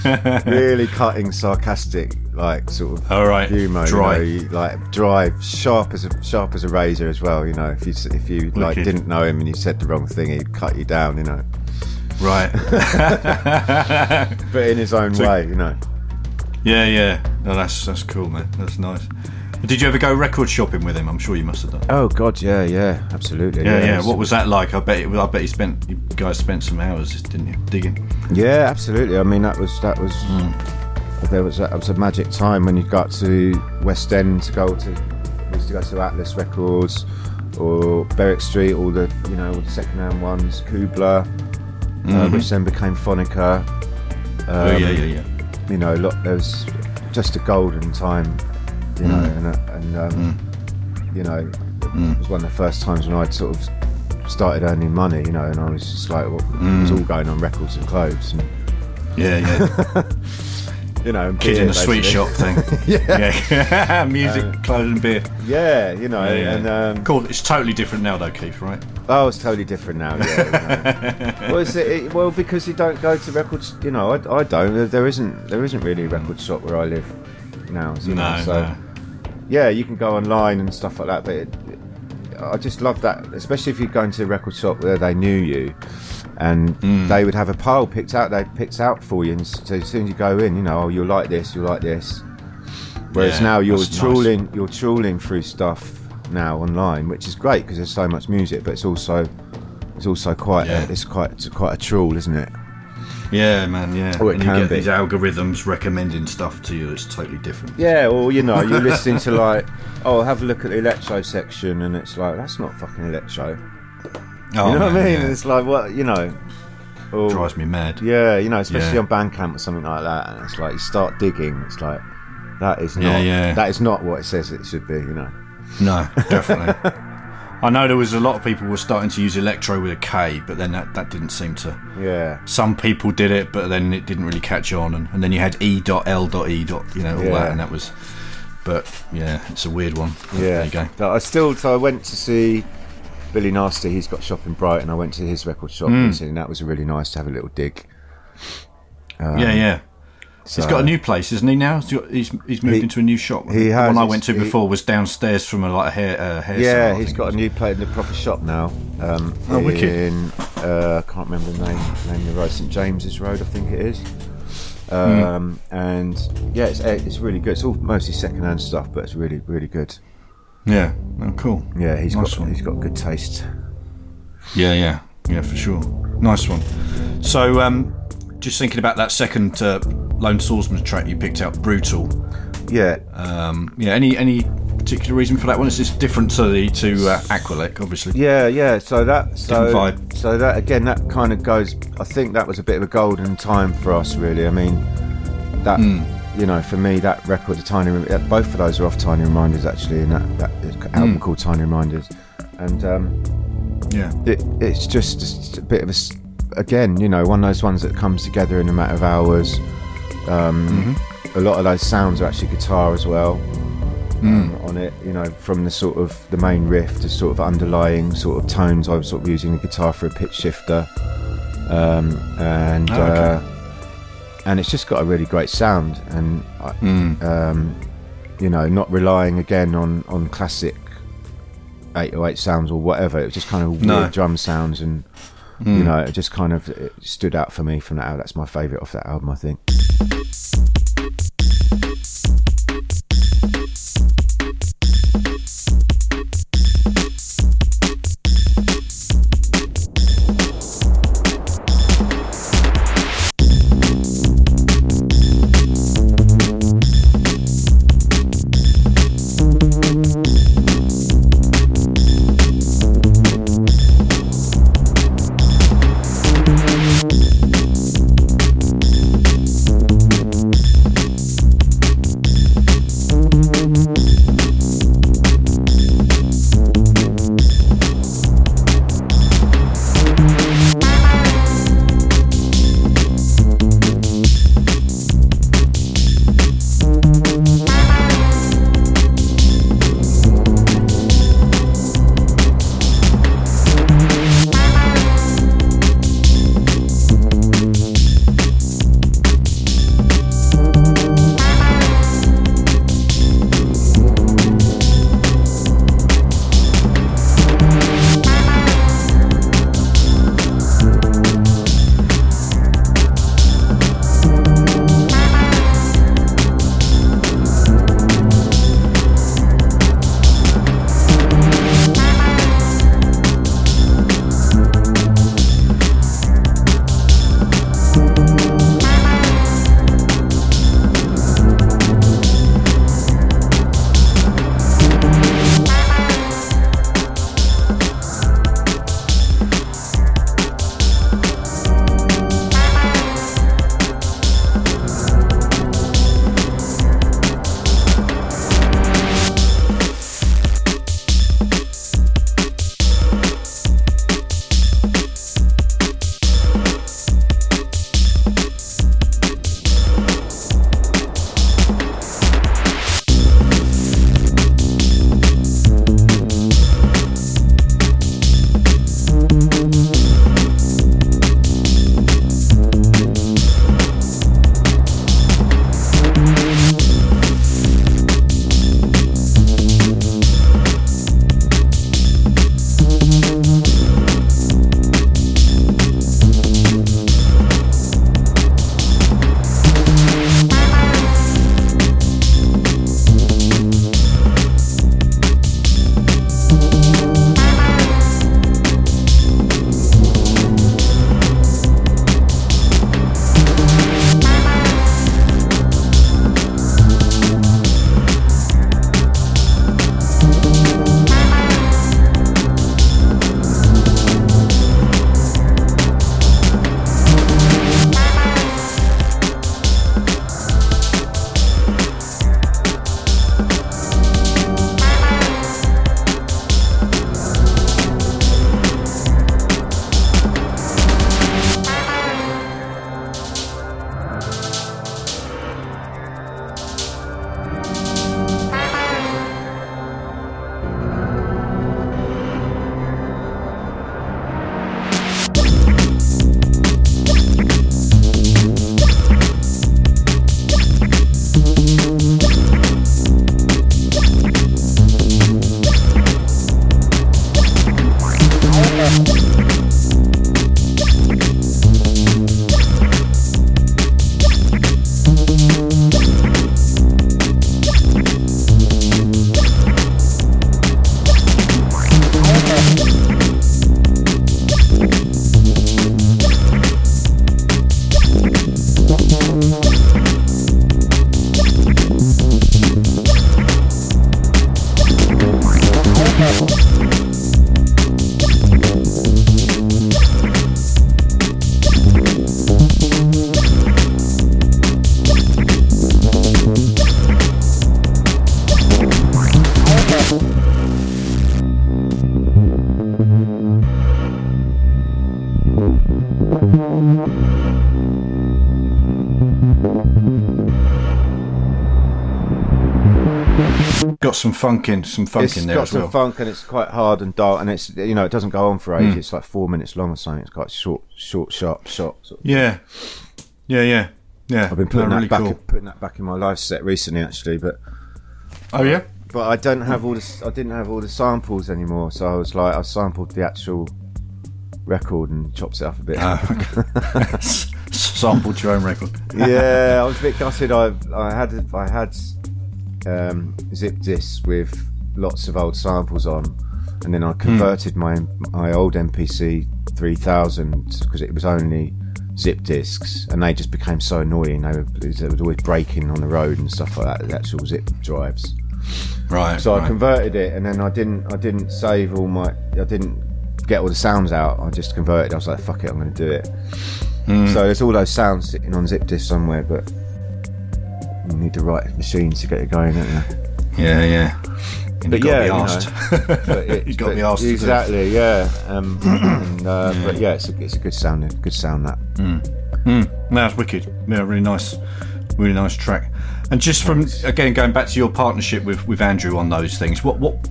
really cutting sarcastic like sort of All right, humour dry. you know, like dry sharp as a sharp as a razor as well you know if you if you like didn't know him and you said the wrong thing he'd cut you down you know right. but in his own So- way you know Yeah, yeah. No, that's that's cool, man. That's nice. Did you ever go record shopping with him? I'm sure you must have done. Oh God, yeah, yeah, absolutely. Yeah, yeah. it's- What was that like? I bet. It, I bet you spent. You guys spent some hours, didn't you, digging? Yeah, absolutely. I mean, that was that was there was that was a magic time when you got to West End to go to we used to go to Atlas Records or Berwick Street, all the you know all the second-hand ones, Kubler, uh, Mhm. which then became Phonica. Oh, yeah, yeah, yeah. You know, look, there was just a golden time, you know, Mm. and uh, and um, you know, it was one of the first times when I'd sort of started earning money, you know, and I was just like, well, it was Mm. all going on records and clothes, and Yeah, yeah. you know, and Kid beer, in a sweet shop thing. yeah, yeah. Music, clothes, and beer. yeah, you know, Yeah, yeah. and um, cool. It's totally different now, though, Keith. Right? oh, it's totally different now. Yeah, you know. well, it, well, because you don't go to records, you know, I, I don't. There- isn't, there isn't really a record shop where I live now. You know, so no. Yeah, you can go online and stuff like that, but. It, I just love that, especially if you go into a record shop where they knew you, and Mm. they would have a pile picked out. They picked out for you, and so as soon as you go in, you know, oh, you'll like this, you'll like this. Whereas Yeah, now you're that's nice. trawling, you're trawling through stuff now online, which is great because there's so much music, but it's also it's also quite Yeah. a, it's quite it's quite a trawl, isn't it? Yeah, man. Yeah. Oh, it and can you get be. these algorithms recommending stuff to you that's totally different. Yeah, or you know, you're listening to like, oh, have a look at the electro section, and it's like that's not fucking electro. Oh, you know what I mean? yeah. It's like what you know. Or, Drives me mad. Yeah, you know, especially Yeah. on Bandcamp or something like that, and it's like you start digging. It's like that is not Yeah, yeah. that is not what it says it should be. You know. No, definitely. I know there was a lot of people were starting to use electro with a K, but then that, that didn't seem to. Yeah. Some people did it, but then it didn't really catch on, and, and then you had E dot L dot E dot, you know, all Yeah. that, and that was. But yeah, it's a weird one. Yeah. There you go. But I still, so I went to see Billy Nasty. He's got a shop in Brighton. And I went to his record shop Mm. and that was really nice to have a little dig. Um, yeah, yeah. So- he's got a new place, isn't he? Now he's he's, he's moved He- into a new shop. he the has, one I went to he- before was downstairs from a like a hair uh, hair. Yeah, salon, he's got a new place in the proper shop now. Um, Oh, wicked. in, uh, I can't remember the name, name of the road, St James's Road, I think it is. Um, And yeah, it's it's really good. It's all mostly second-hand stuff, but it's really really good. Yeah, oh, cool. Yeah, he's Nice got one. he's got good taste. Yeah, yeah, yeah, for sure. Nice one. So, um, just thinking about that second uh, Lone Swordsmen track you picked out, Brootle. Yeah, Um, yeah. Any any particular reason for that one? Is this different to the to uh, Akwalek, obviously? Yeah, yeah. So that so so that again that kind of goes. I think that was a bit of a golden time for us, really. I mean, that Hmm. you know, for me, that record, the Tiny, both of those are off Tiny Reminders actually, and that that album Hmm. called Tiny Reminders, and um, Yeah. it, it's just, just a bit of a again, you know, one of those ones that comes together in a matter of hours. Um, Mm-hmm. A lot of those sounds are actually guitar as well um, on it. You know, from the sort of the main riff to sort of underlying sort of tones. I was sort of using the guitar for a pitch shifter, um, and Oh, okay. uh, and it's just got a really great sound. And I- Mm. um, you know, not relying again on on classic 808 sounds or whatever. It was just kind of weird No. drum sounds and. Mm. You know, it just kind of stood out for me from that. That's my favourite off that album, I think. Got some funk in, some funk It's in there It's got as some well. funk and it's quite hard and dark and it's you know it doesn't go on for ages. It's like four minutes long or something. It's quite short, short, sharp shots. Yeah, yeah, yeah, yeah. I've been putting No, that really back, cool. putting that back in my live set recently, actually. But Oh yeah. but I don't have all the I didn't have all the samples anymore, so I was like I sampled the actual record and chopped it up a bit. Ah, Sampled your own record. yeah, I was a bit gutted. I I had I had um, zip discs with lots of old samples on, and then I converted my my old MPC 3000 because it was only zip discs, and they just became so annoying. They were, it was always breaking on the road and stuff like that. The actual zip drives. Right. So I converted it, and then I didn't I didn't save all my I didn't get all the sounds out. I just converted. I was like, fuck it, I'm going to do it. Hmm. So there's all those sounds sitting on zip disk somewhere, but you need the right machines to get it going, don't you? Yeah, yeah. And But you yeah, got you to be asked. But it- you got be asked. exactly, yeah. Um, and, uh, But yeah, it's a, it's a good sound, good sound that. Mm, no, it's wicked. Yeah, really nice, really nice track. And just from again going back to your partnership with, with Andrew on those things, what what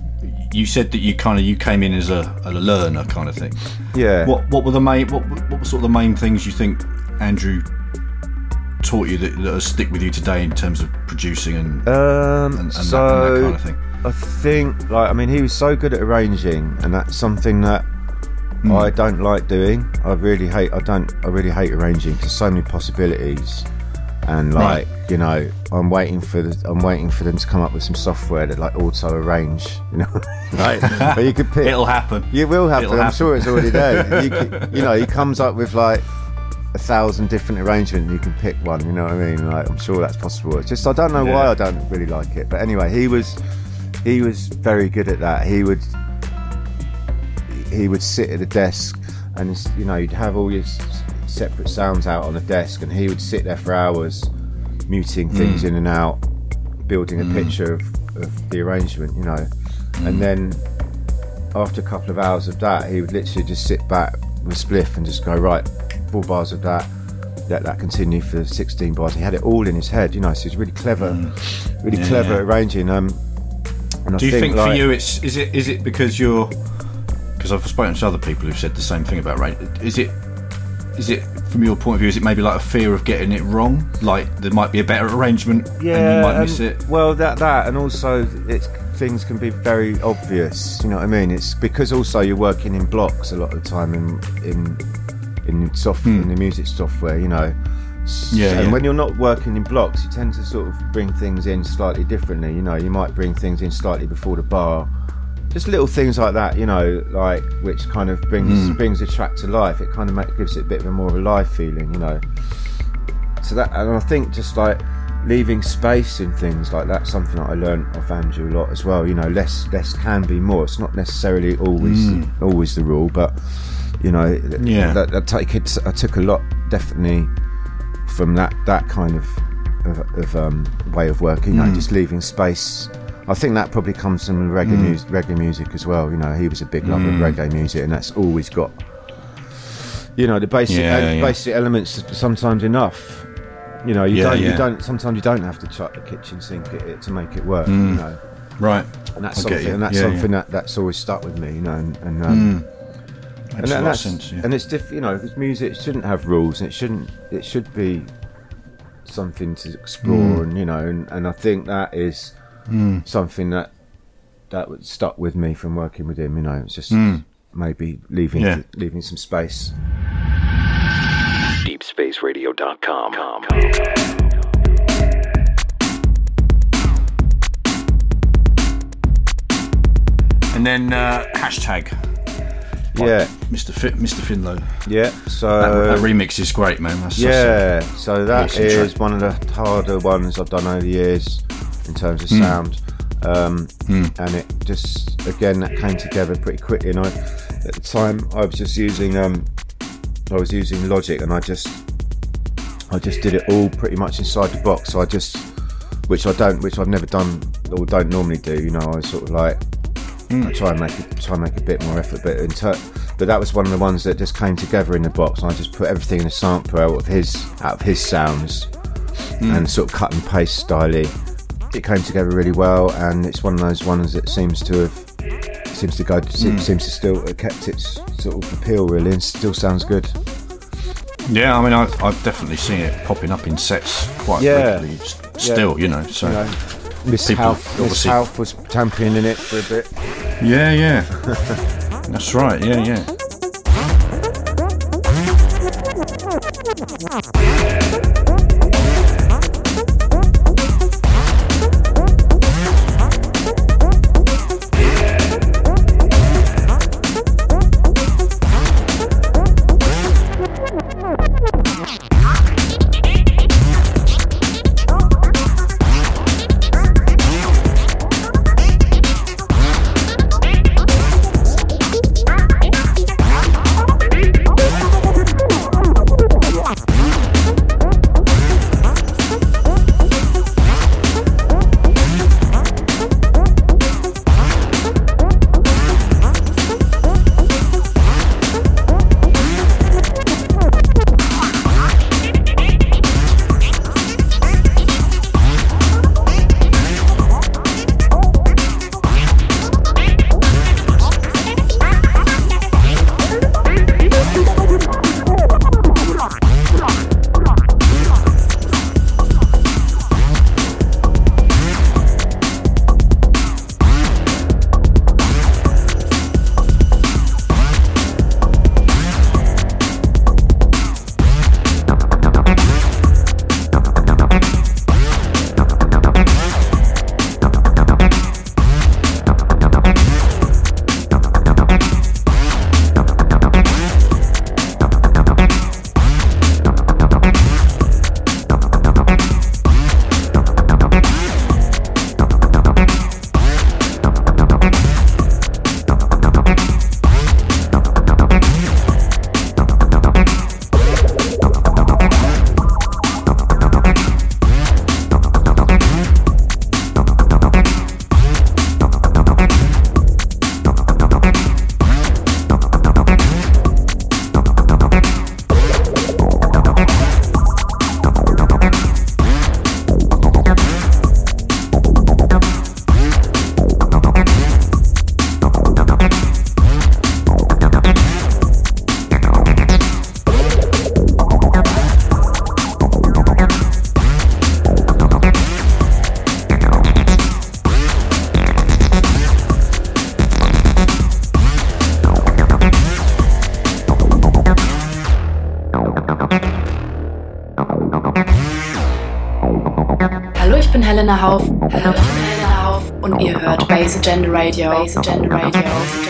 you said that you kind of you came in as a, a learner kind of thing. Yeah. What what were the main what what were sort of the main things you think Andrew taught you that, that stick with you today in terms of producing and Um, and, and, so that, and that kind of thing? I think, like, I mean, he was so good at arranging, and that's something that Hmm. I don't like doing. I really hate. I don't. I really hate arranging because so many possibilities, and Right. like you know, I'm waiting for the. I'm waiting for them to come up with some software that like auto arrange. You know, right? where you could pick. It'll happen. It will happen. It'll I'm happen. sure it's already there. you, could- you know, he comes up with like a thousand different arrangements and you can pick one, you know what I mean? Like I'm sure that's possible. It's just I don't know why I don't really like it. But anyway, he was he was very good at that. He would he would sit at a desk and you know, you'd have all your separate sounds out on the desk and he would sit there for hours muting things Mm. in and out, building a picture of, of the arrangement, you know. And then after a couple of hours of that, he would literally just sit back with spliff and just go, right, four bars of that, let that continue for 16 bars. He had it all in his head, you know, so he's really clever, really Mm. Yeah, clever yeah. arranging. Um, and I Do you think, like, for you it's is it is it because you're because I've spoken to other people who've said the same thing about rate. Is it is it from your point of view? Is it maybe like a fear of getting it wrong? Like there might be a better arrangement yeah, and you might um, miss it. Well, that that, and also it's things can be very obvious. You know what I mean? It's because also you're working in blocks a lot of the time in in in soft in the music software. You know. Hmm. Yeah, and yeah. when you're not working in blocks, you tend to sort of bring things in slightly differently. You know, you might bring things in slightly before the bar, just little things like that. You know, like which kind of brings Hmm. brings the track to life. It kind of make, gives it a bit of a more of a live feeling. You know so that and I think just like leaving space in things like that, something that I learned off Andrew a lot as well. You know, less less can be more. It's not necessarily always always the rule, but you know, Yeah. that, that take it. I took a lot definitely from that that kind of of, of um, way of working. Like just leaving space. I think that probably comes from reggae, music, reggae music as well. You know, he was a big lover of reggae music, and that's always got you know the basic Yeah, uh, yeah. basic elements sometimes enough you know you Yeah, don't you don't sometimes you don't have to chuck the kitchen sink at it to make it work you know Right. and that's I get something and that's something that that's always stuck with me you know and, and um, Makes and, a and that's sense. Yeah. and it's diff you know because music shouldn't have rules and it shouldn't it should be something to explore mm. and you know and, and I think that is mm. something that that was stuck with me from working with him you know it's just mm. maybe leaving Yeah. leaving some space DeepSpaceRadio.com. And then uh, hashtag. Yeah. Mr. Fi- Mr. Finlow. yeah so That, that remix is great, man. That's, Yeah, so that is track. one of the harder ones I've done over the years in terms of Hmm. sound. Um, And it just, again, that came together pretty quickly. And I, at the time, I was just using, um, I was using Logic, and I just, I just did it all pretty much inside the box. So I just, which I don't, which I've never done or don't normally do. You know, I sort of like I try and make it, try and make a bit more effort, but in ter- but that was one of the ones that just came together in the box. And I just put everything in a sampler out of his out of his sounds hmm. and sort of cut and paste styly. It came together really well, and it's one of those ones that seems to have seems to go hmm. seems to still have kept its sort of appeal really, and still sounds good. Yeah, I mean, I've, I've definitely seen it popping up in sets quite Yeah. regularly. Still, you know. So You know, Miss people Half, Miss Half was championing it for a bit. Yeah, yeah. That's right. Yeah, yeah. Helena Hauf. Hauf und ihr hört Base Agenda Radio. Base Agenda Radio. Base Agenda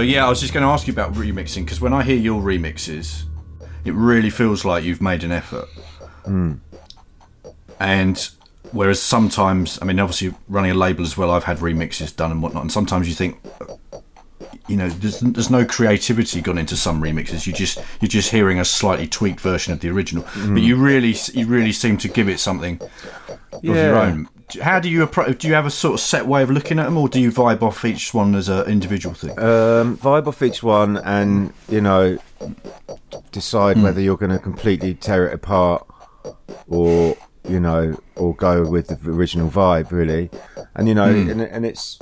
yeah, I was just going to ask you about remixing because when I hear your remixes, it really feels like you've made an effort. Mm. And whereas sometimes, I mean, obviously running a label as well, I've had remixes done and whatnot, and sometimes you think, you know, there's, there's no creativity gone into some remixes. You just you're just hearing a slightly tweaked version of the original, Mm. but you really you really seem to give it something of your own. How do you approach? Do you have a sort of set way of looking at them, or do you vibe off each one as an individual thing? Um, vibe off each one, and you know, decide Hmm. whether you're going to completely tear it apart, or you know, or go with the original vibe, really. And you know, Hmm. and, and it's,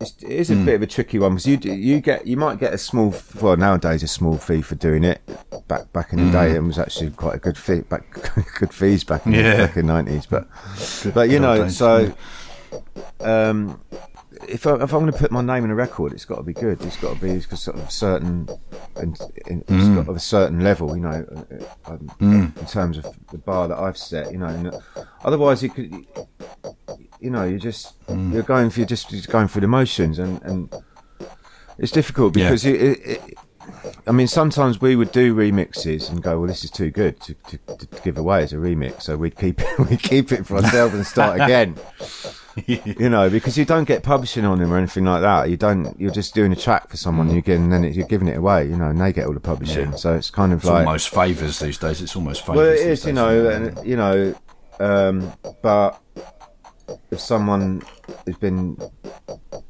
it's it is a Hmm. bit of a tricky one because you do- you get you might get a small well nowadays a small fee for doing it. Back back in the day, it was actually quite a good fee back good fees back in, Hmm. Yeah. back in nineties, but but you know so. Um, if, I, if I'm going to put my name in a record, it's got to be good. It's got to be it's sort of certain, in, Mm. got of a certain level, you know, uh, um, Mm. in terms of the bar that I've set, you know. And uh, otherwise, you could, you know, you're just Mm. you're going for you're just, just going through the motions, and and it's difficult Yeah. because it, it, it, I mean, sometimes we would do remixes and go, "Well, this is too good to, to, to give away as a remix," so we'd keep it, we'd keep it for ourselves and start again. you know, because you don't get publishing on them or anything like that. You don't. You're just doing a track for someone. You get, and then it, you're giving it away. You know, and they get all the publishing. Yeah. So it's kind of It's like almost favours these days. It's almost favours. well, it these you know, and you know, um, but if someone has been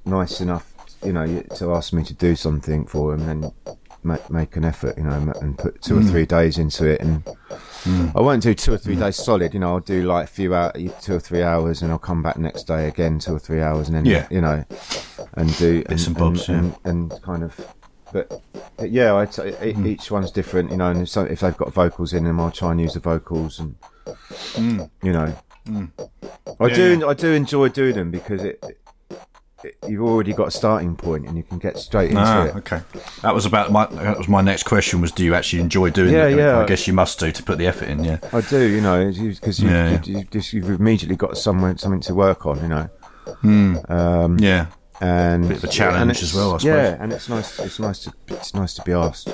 nice enough, you know, to ask me to do something for them, then make, make an effort, you know, and put two or Mm. three days into it. And Mm. I won't do two or three days solid. You know, I'll do like a few hours, two or three hours, and I'll come back next day again, two or three hours, and then Yeah. you know, and do Bits and and, bobs, and, and, and kind of. But, but yeah, I t- Mm. each one's different, you know. And if, so, if they've got vocals in them, I'll try and use the vocals, and Mm. you know, Mm. I Yeah, do. yeah. I do enjoy doing them because it, you've already got a starting point and you can get straight into Ah, it. okay. That was about my. That was my next question. Was do you actually enjoy doing Yeah, it? yeah. I guess you must do to put the effort in. Yeah. I do, you know, because you, Yeah, you, you've immediately got somewhere something to work on, you know. Hmm. Um, Yeah. and Bit of a challenge as well, I suppose. Yeah, and it's nice. It's nice to it's nice to be asked.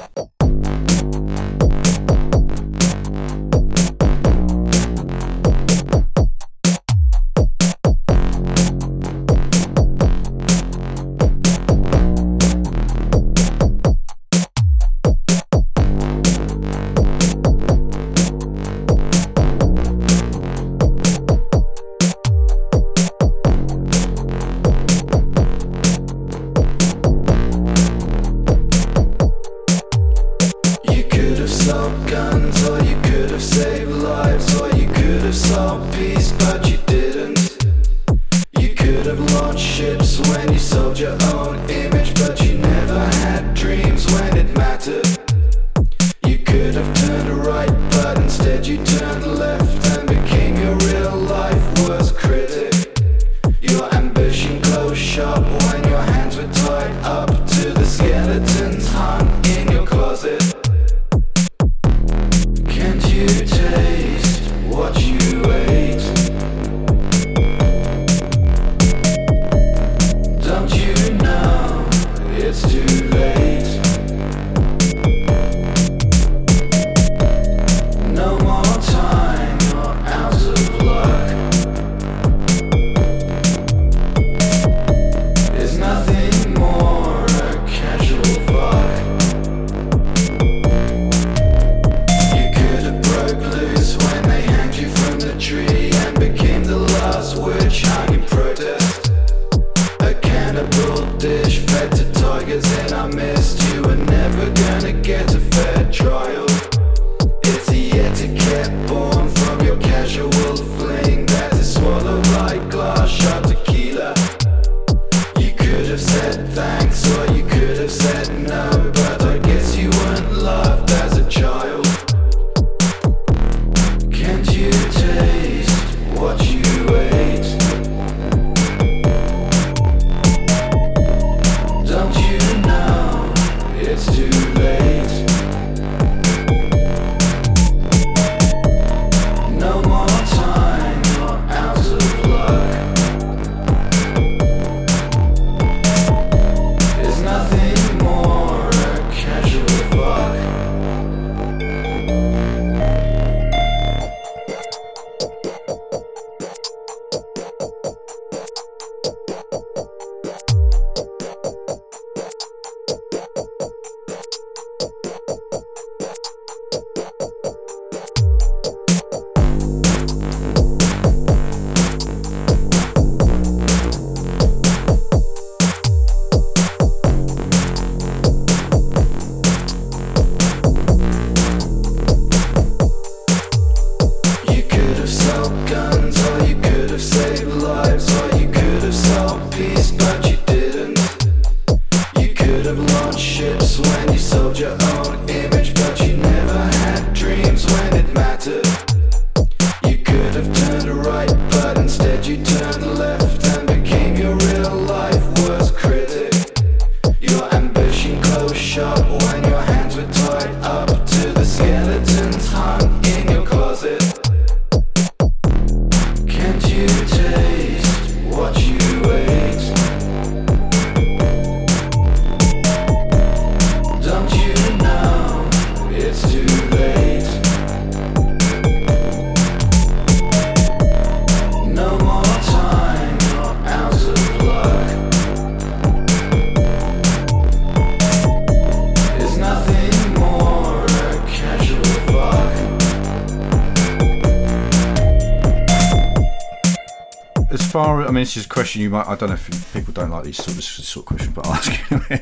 Question you might. I don't know if people don't like these sort of sort of questions, but I'll ask you.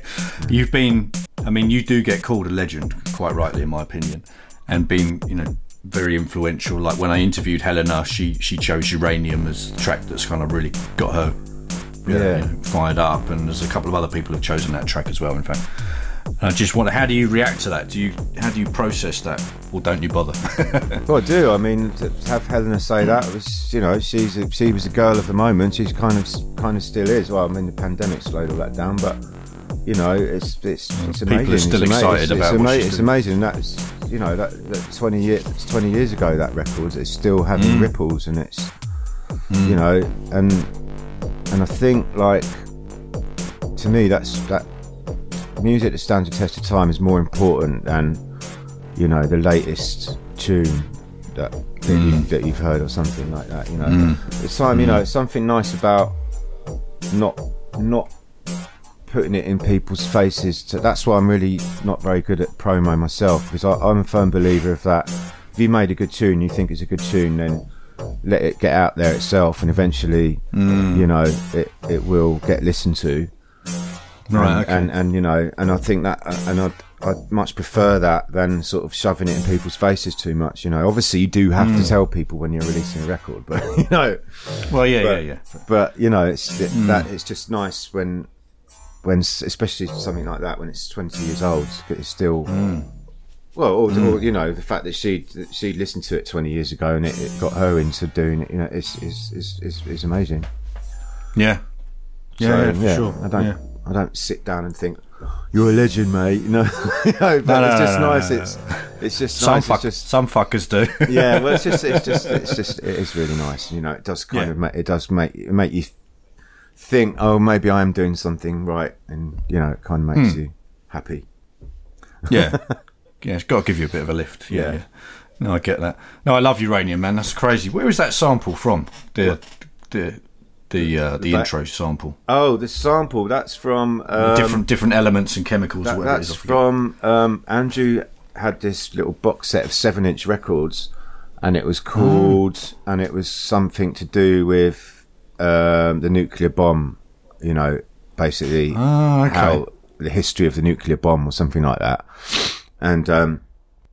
You've been, I mean, you do get called a legend, quite rightly, in my opinion, and been, you know, very influential. Like when I interviewed Helena, she she chose Uranium as the track that's kind of really got her, you know, Yeah. you know, fired up. And there's a couple of other people who've chosen that track as well. In fact, I just wonder, how do you react to that? Do you how do you process that, or don't you bother? Well, I do. I mean, to have Helena say that was, you know, she's a, she was a girl of the moment. She's kind of kind of still is. Well, I mean, the pandemic slowed all that down, but you know, it's it's, it's amazing. People are amazing. still it's excited it's, about it's, ama- it's amazing. That's you know that, that twenty years it's twenty years ago that record is still having Mm. ripples and it's you know and and I think like to me that's that music that stands the test of time is more important than you know the latest tune that that, you, that you've heard or something like that. You know, Mm. it's time. You Mm. know, it's something nice about not not putting it in people's faces. To, that's why I'm really not very good at promo myself because I, I'm a firm believer of that. If you made a good tune, you think it's a good tune, then let it get out there itself, and eventually, Mm. you know, it it will get listened to. Right, And, okay. and and you know, and I think that, and I I much prefer that than sort of shoving it in people's faces too much. You know, obviously you do have to Mm. tell people when you're releasing a record, but you know, Well, yeah, but, yeah, yeah. But you know, it's it, Mm. that it's just nice when when especially something like that when it's 20 years old, it's still. Well, or, Mm. or you know, the fact that she she listened to it 20 years ago and it, it got her into doing it, you know, is is is is, is amazing. Yeah. Yeah, So, yeah, for sure. I don't Yeah. I don't sit down and think you're a legend, mate. You know, but No, no, it's no, just no, no, nice. no, It's it's just Some nice. fuck- it's just some fuckers do. yeah, well, it's just it's just it's just it is really nice. You know, it does kind Yeah. of make it does make it make you think, oh, maybe I am doing something right, and you know, it kind of makes Hmm. you happy. yeah, yeah, it's got to give you a bit of a lift. Yeah, Yeah. yeah. No, I get that. No, I love uranium, man. That's crazy. Where is that sample from? The the the uh, the back- intro sample. Oh, the sample that's from um, different different elements and chemicals. That, that's is, from um, Andrew had this little box set of seven inch records, and it was called and it was something to do with um, the nuclear bomb. You know, basically Ah, okay. how the history of the nuclear bomb or something like that. And um,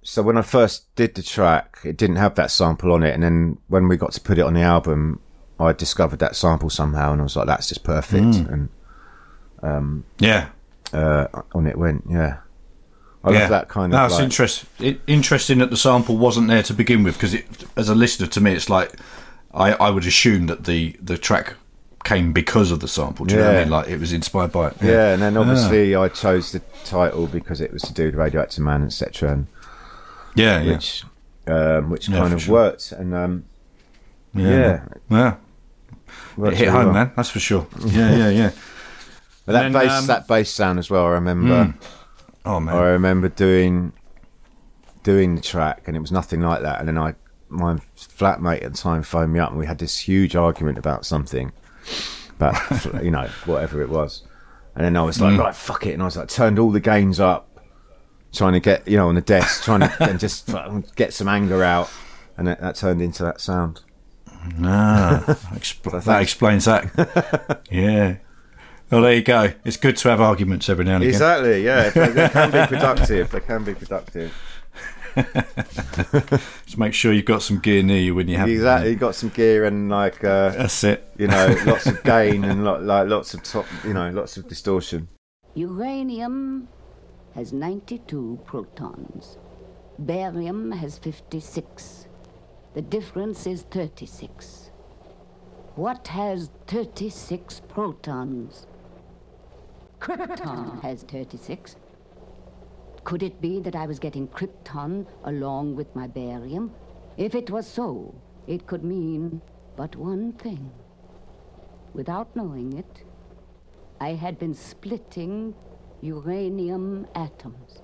so when I first did the track, it didn't have that sample on it, and then when we got to put it on the album. I discovered that sample somehow, and I was like, "That's just perfect." Mm. And um, Yeah. uh, on it went. Yeah, I yeah. love that kind of. it's like, interest, it, interesting that the sample wasn't there to begin with because as a listener to me, it's like I, I would assume that the, the track came because of the sample. Do you know what I Yeah. mean? Like it was inspired by it. yeah. and then Ah. obviously I chose the title because it was to do with Radioactive Man, etc. And Yeah, yeah. which um, which Yeah, kind of sure. worked, and um, Yeah. yeah, Yeah. Worked It hit home, well. man. That's for sure. Yeah, yeah, yeah. But that then, bass, um, that bass sound as well. I remember. Mm. Oh man. I remember doing doing the track, and it was nothing like that. And then I, my flatmate at the time, phoned me up, and we had this huge argument about something, about you know whatever it was. And then I was like, Mm. right, fuck it, and I was like, turned all the gains up, trying to get you know on the desk, trying to and just get some anger out, and that, that turned into that sound. Ah, expl- that explains that. yeah. Well, there you go. It's good to have arguments every now and again. Exactly, yeah. They, they can be productive. They can be productive. Just make sure you've got some gear near you when you have. Exactly, you've got some gear and like uh, That's it. You know, lots of gain and lo- like lots of top. You know, lots of distortion. Uranium has 92 protons. Barium has 56. The difference is 36. What has 36 protons? Krypton has 36. Could it be that I was getting krypton along with my barium? If it was so, it could mean but one thing. Without knowing it, I had been splitting uranium atoms.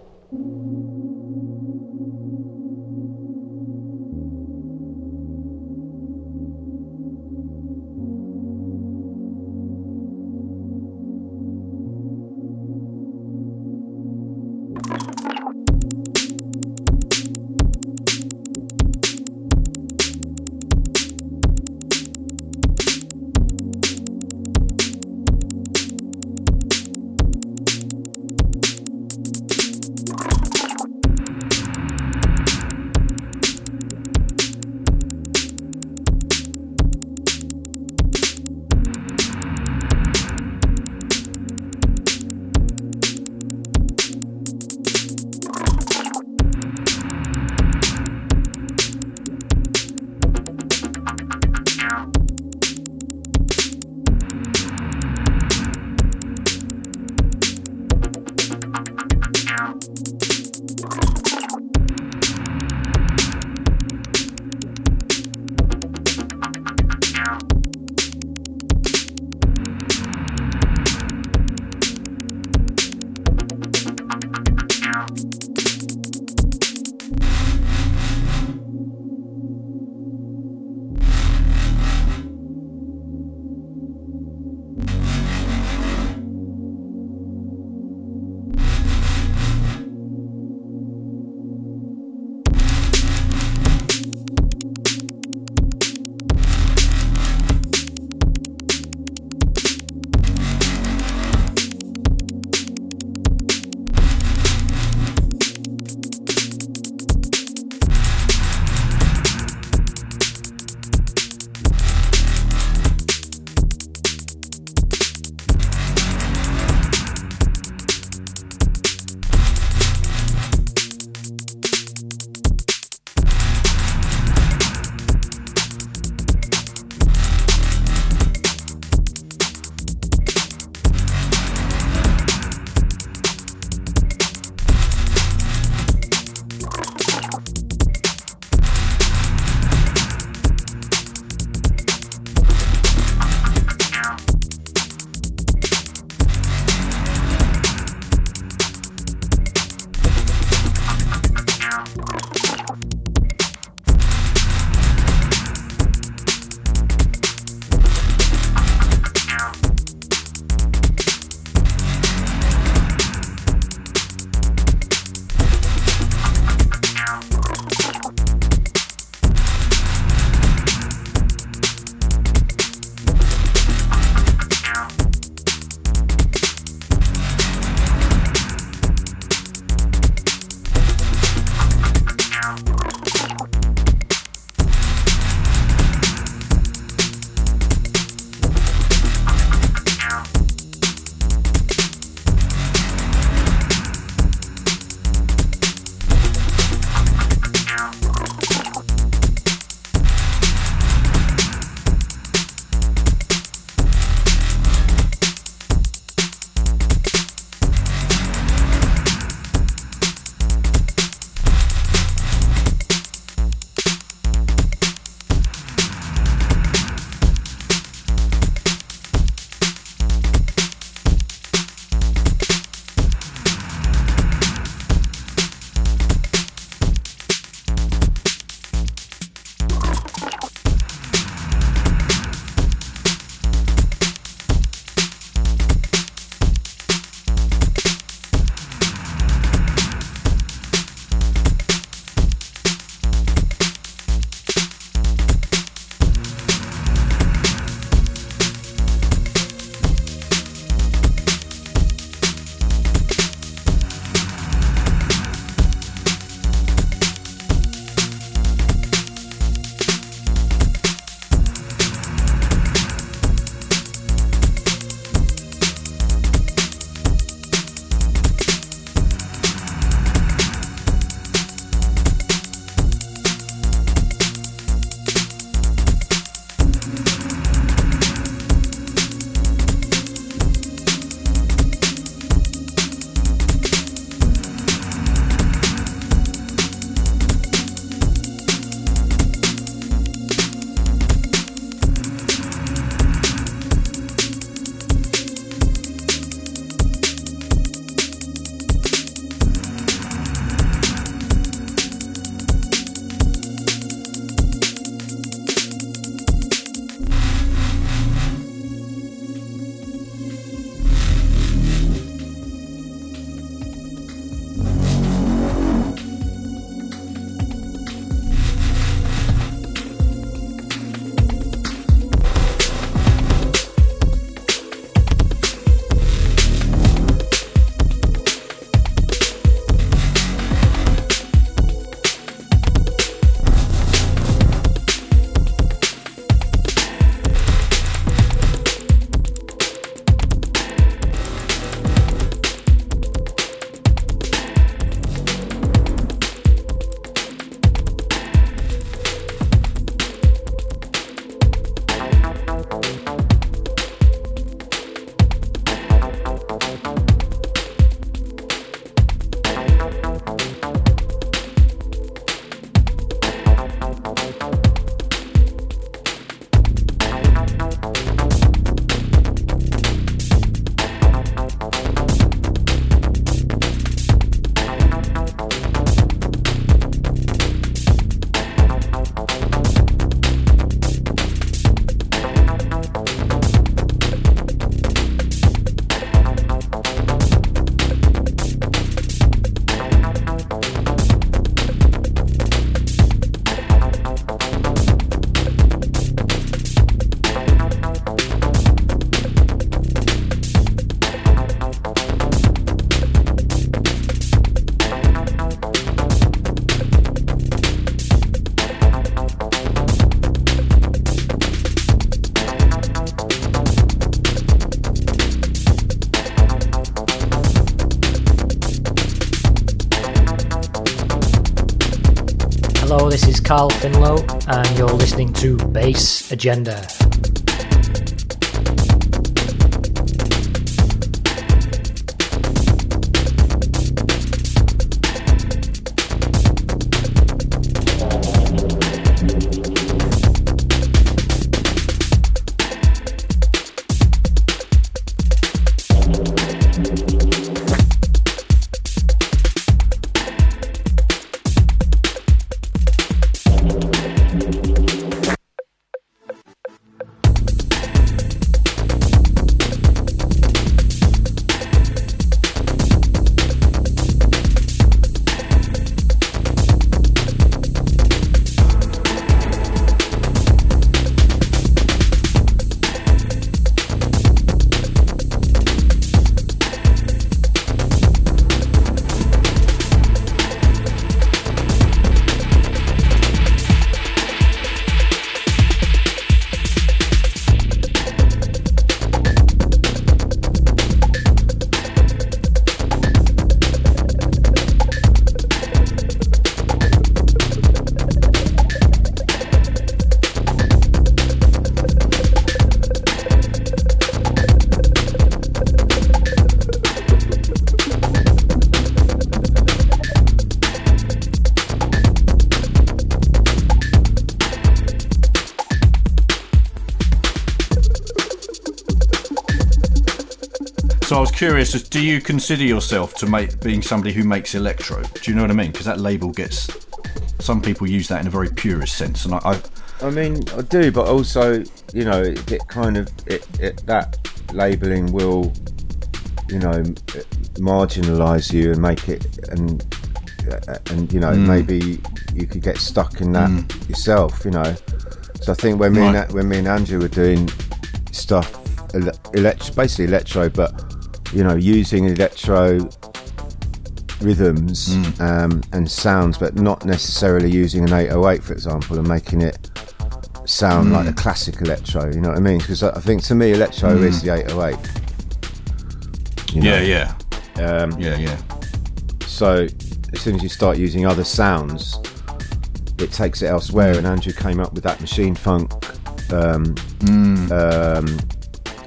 Carl Finlow, and you're listening to Bass Agenda. Curious, as do you consider yourself to make being somebody who makes electro? Do you know what I mean? Because that label gets some people use that in a very purist sense, and I, I I mean, I do, but also, you know, it, it kind of it, it that labelling will, you know, marginalise you and make it and uh, and you know Mm. maybe you could get stuck in that yourself, you know. So I think when me Right. and when me and Andrew were doing stuff, ele- elect- basically electro, but you know, using electro rhythms Mm. um, and sounds, but not necessarily using an 808, for example, and making it sound like a Mm. classic electro. You know what I mean? Because I think to me, electro Mm. is the 808. you yeah, know? yeah, Um, yeah, yeah. So as soon as you start using other sounds, it takes it elsewhere. Mm. And Andrew came up with that machine funk um, Mm. um,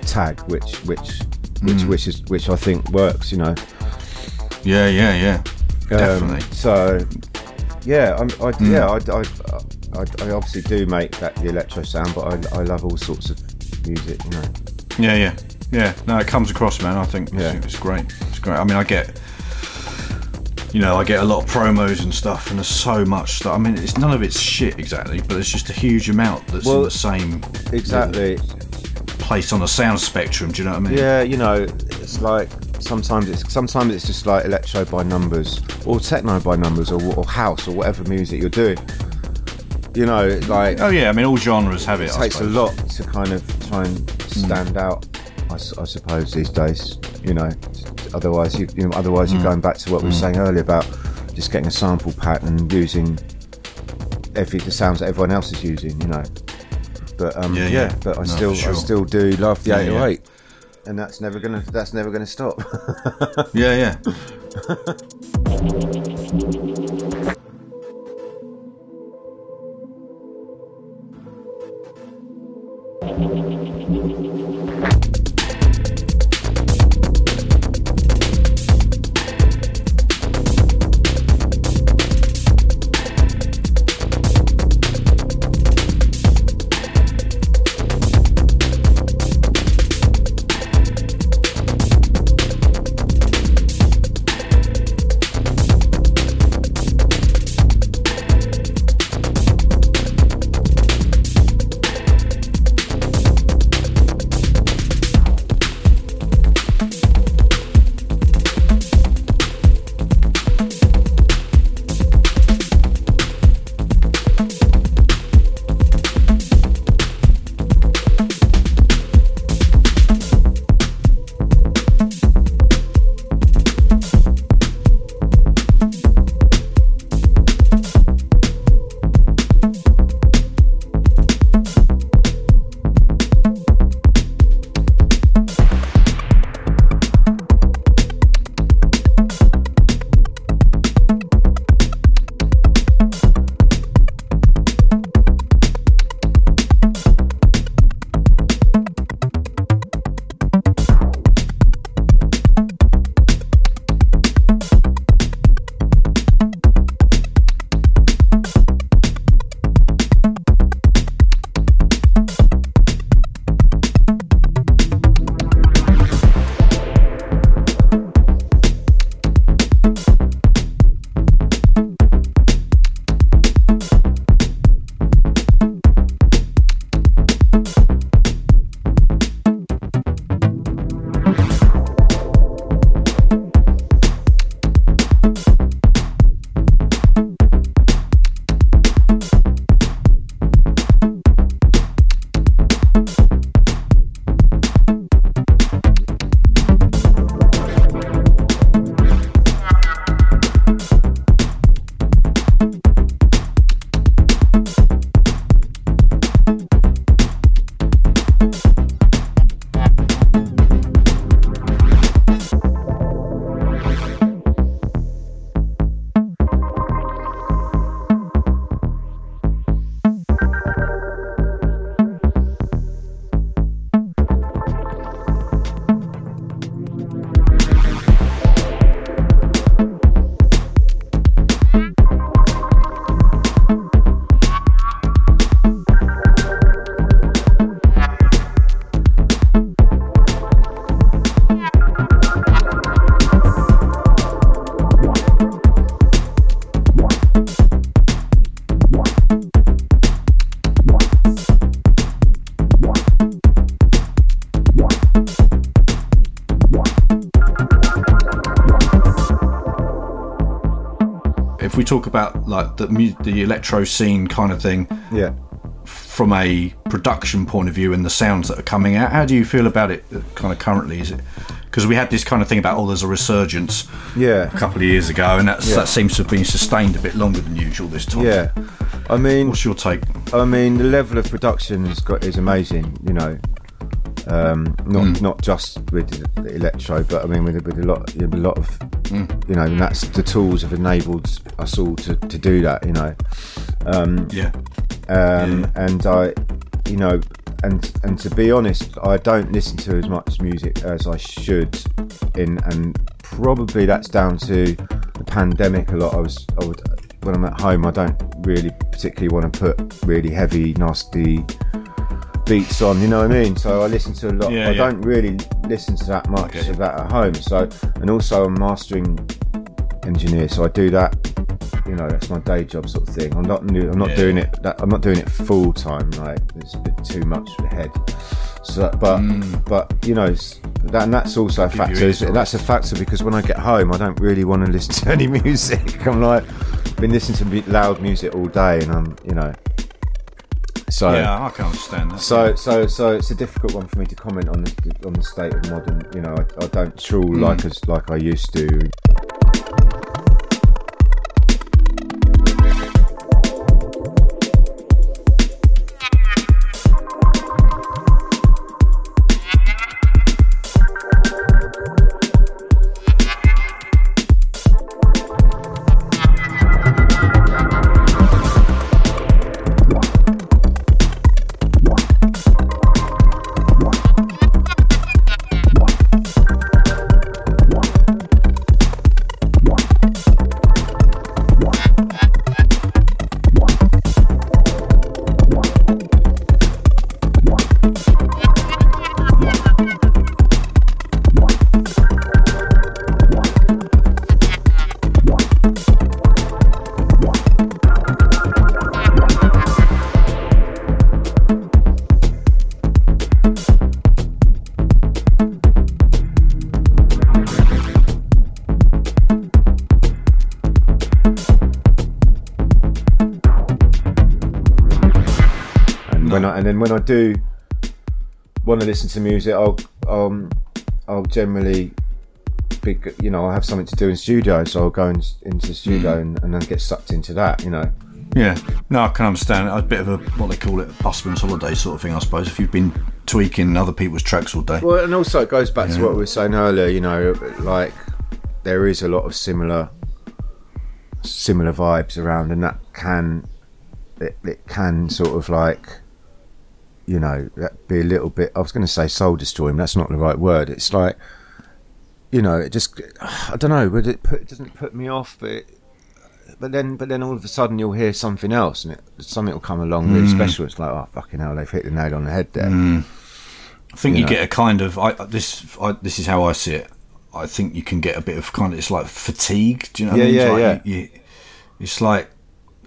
tag, which which which Mm. which is which I think works. You know. Yeah, yeah, yeah. Um, Definitely. So, yeah, I'm, I, Mm. yeah, I, I, I, I obviously do make that the electro sound, but I, I love all sorts of music, you know. Yeah, yeah, yeah. No, it comes across, man. I think Yeah. it's, it's great. It's great. I mean, I get, you know, I get a lot of promos and stuff, and there's so much stuff. I mean, it's none of it's shit exactly, but it's just a huge amount that's in Well, the same Exactly. Place on the sound spectrum. Do you know what I mean? Yeah, you know, it's like sometimes it's sometimes it's just like electro by numbers, or techno by numbers, or, or house, or whatever music you're doing. You know, like Oh yeah, I mean, all genres have it. it I takes a lot to kind of try and stand out. I suppose these days, you know. Otherwise, you, you know, otherwise you're Mm. going back to what we were Mm. saying earlier about just getting a sample pattern and using every the sounds that everyone else is using, you know but um, yeah, yeah. but I no, still sure. I still do love the 808, and that's never gonna that's never gonna stop. yeah, yeah. Talk about like the the electro scene kind of thing, Yeah. from a production point of view and the sounds that are coming out, how do you feel about it? uh, Kind of currently, is it because we had this kind of thing about oh, there's a resurgence Yeah. a couple of years ago, and that's, Yeah. that seems to have been sustained a bit longer than usual this time. Yeah. I mean, what's your take? I mean, the level of production has got is amazing. You know, um, not Mm. not just with the electro, but I mean with with a lot with a lot of Mm. you know, and that's the tools have enabled us all to, to do that. You know, um, Yeah. um, and I, you know, and and to be honest, I don't listen to as much music as I should, in and probably that's down to the pandemic. A lot. I was I would when I'm at home, I don't really particularly want to put really heavy, nasty beats on. You know what I mean? So I listen to a lot. Yeah, I yeah. don't really listen to that much of that at home. So and also I'm mastering engineer, so I do that. You know, that's my day job sort of thing. I'm not new, I'm not Yeah. doing it. That, I'm not doing it full time. Like it's a bit too much for the head. So, but but you know, that, and that's also a Mm. Factor. isn't? That's a factor because when I get home, I don't really want to listen to any music. I'm like, I've been listening to loud music all day, and I'm, you know. So yeah, I can understand that. so, so, so it's a difficult one for me to comment on the on the state of modern. You know, I, I don't trawl Mm. like as like I used to. Then when I do want to listen to music, I'll um I'll generally be you know I'll have something to do in studio, so I'll go in, into the studio Mm. and, and then get sucked into that. You know. Yeah, no, I can understand. A bit of a what they call it, a busman's holiday sort of thing, I suppose. If you've been tweaking other people's tracks all day. Well, and also it goes back to what we were saying earlier. You know, like there is a lot of similar similar vibes around, and that can it, it can sort of like you know that be a little bit. I was going to say soul destroying. That's not the right word. It's like you know, it just I don't know. But it put, doesn't put me off, but. It, but then, but then all of a sudden you'll hear something else, and it, something will come along really Mm. special. It's like, oh fucking hell, they've hit the nail on the head there. Mm. I think You you, know. get a kind of I, this. I, this is how I see it. I think you can get a bit of kind of it's like fatigue. Do you know? What Yeah, I mean? yeah, it's like yeah. You, you, it's like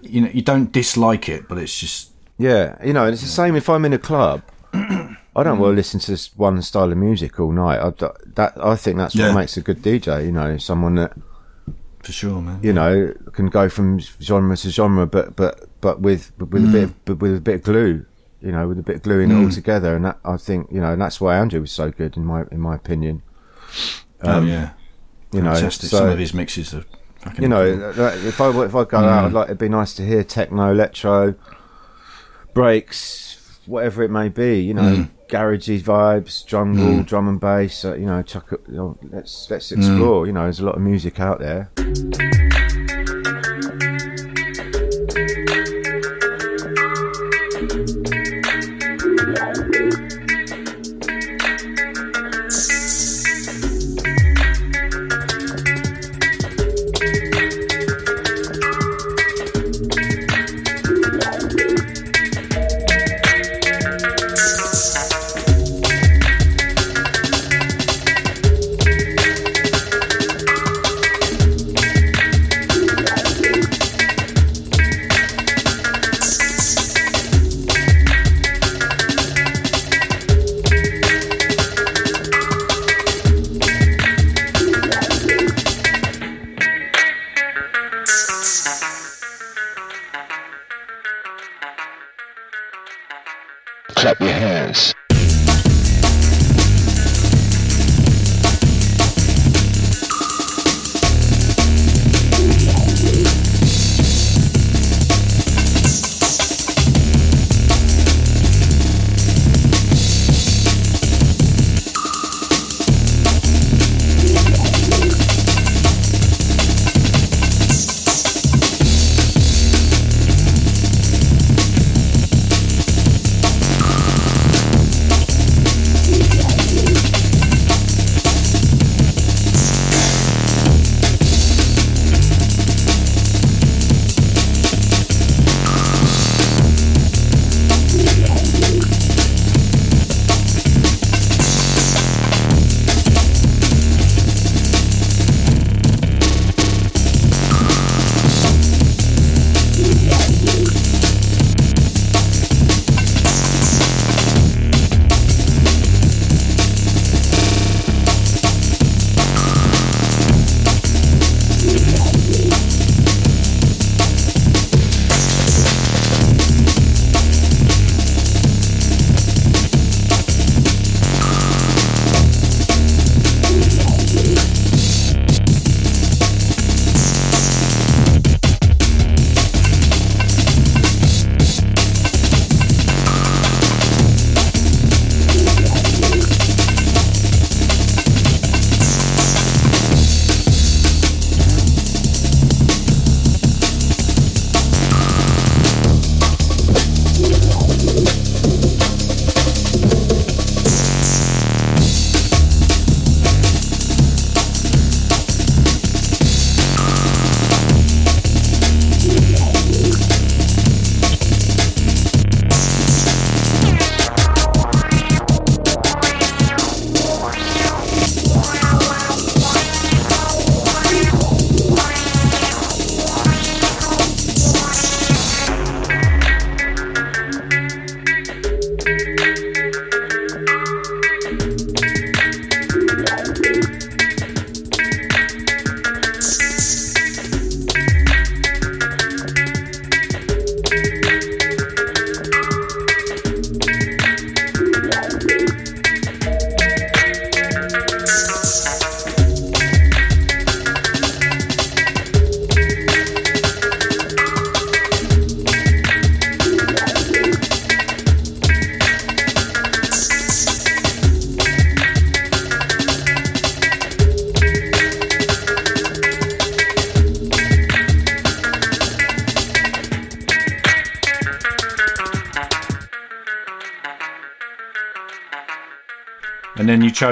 you know you don't dislike it, but it's just Yeah, you know, and it's the same if I'm in a club. I don't want to listen to one style of music all night. I, that I think that's Yeah. what makes a good DJ. You know, someone that for sure, man. you know can go from genre to genre, but but but with but with a bit of, but with a bit of glue. You know, with a bit of gluing it all Mm. together, and that I think you know, and that's why Andrew was so good in my in my opinion. oh Um, yeah, you know, fantastic. so- Some of his mixes are. fucking you know, like, if I if I go Mm. out, I'd like it'd be nice to hear techno, electro, breaks, whatever it may be. You know, Mm. garagey vibes, jungle, Mm. drum and bass. Uh, you know, chuck. You know, let's let's explore. You know, there's a lot of music out there.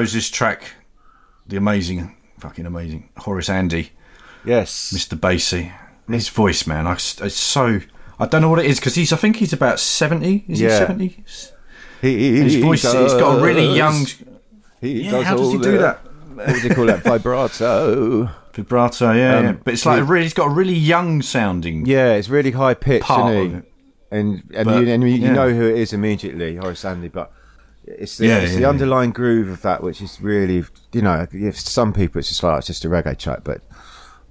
Chose this track, the amazing, fucking amazing Horace Andy, Yes. Mr. Bassie. His voice, man, I, it's so. I don't know what it is because he's. I think he's about seventy. Is Yeah. he seventy? He, His voice. He's got a really young. He Yeah, does how does he do that? What do you call that? Vibrato. Vibrato, yeah, Um, yeah. But it's like really. He's got a really young sounding. Yeah, it's really high pitched? And and, But, you, and you, you yeah. know who it is immediately, Horace Andy. But it's the, Yeah, it's yeah, the yeah. underlying groove of that, which is really, you know, if some people it's just like it's just a reggae track, but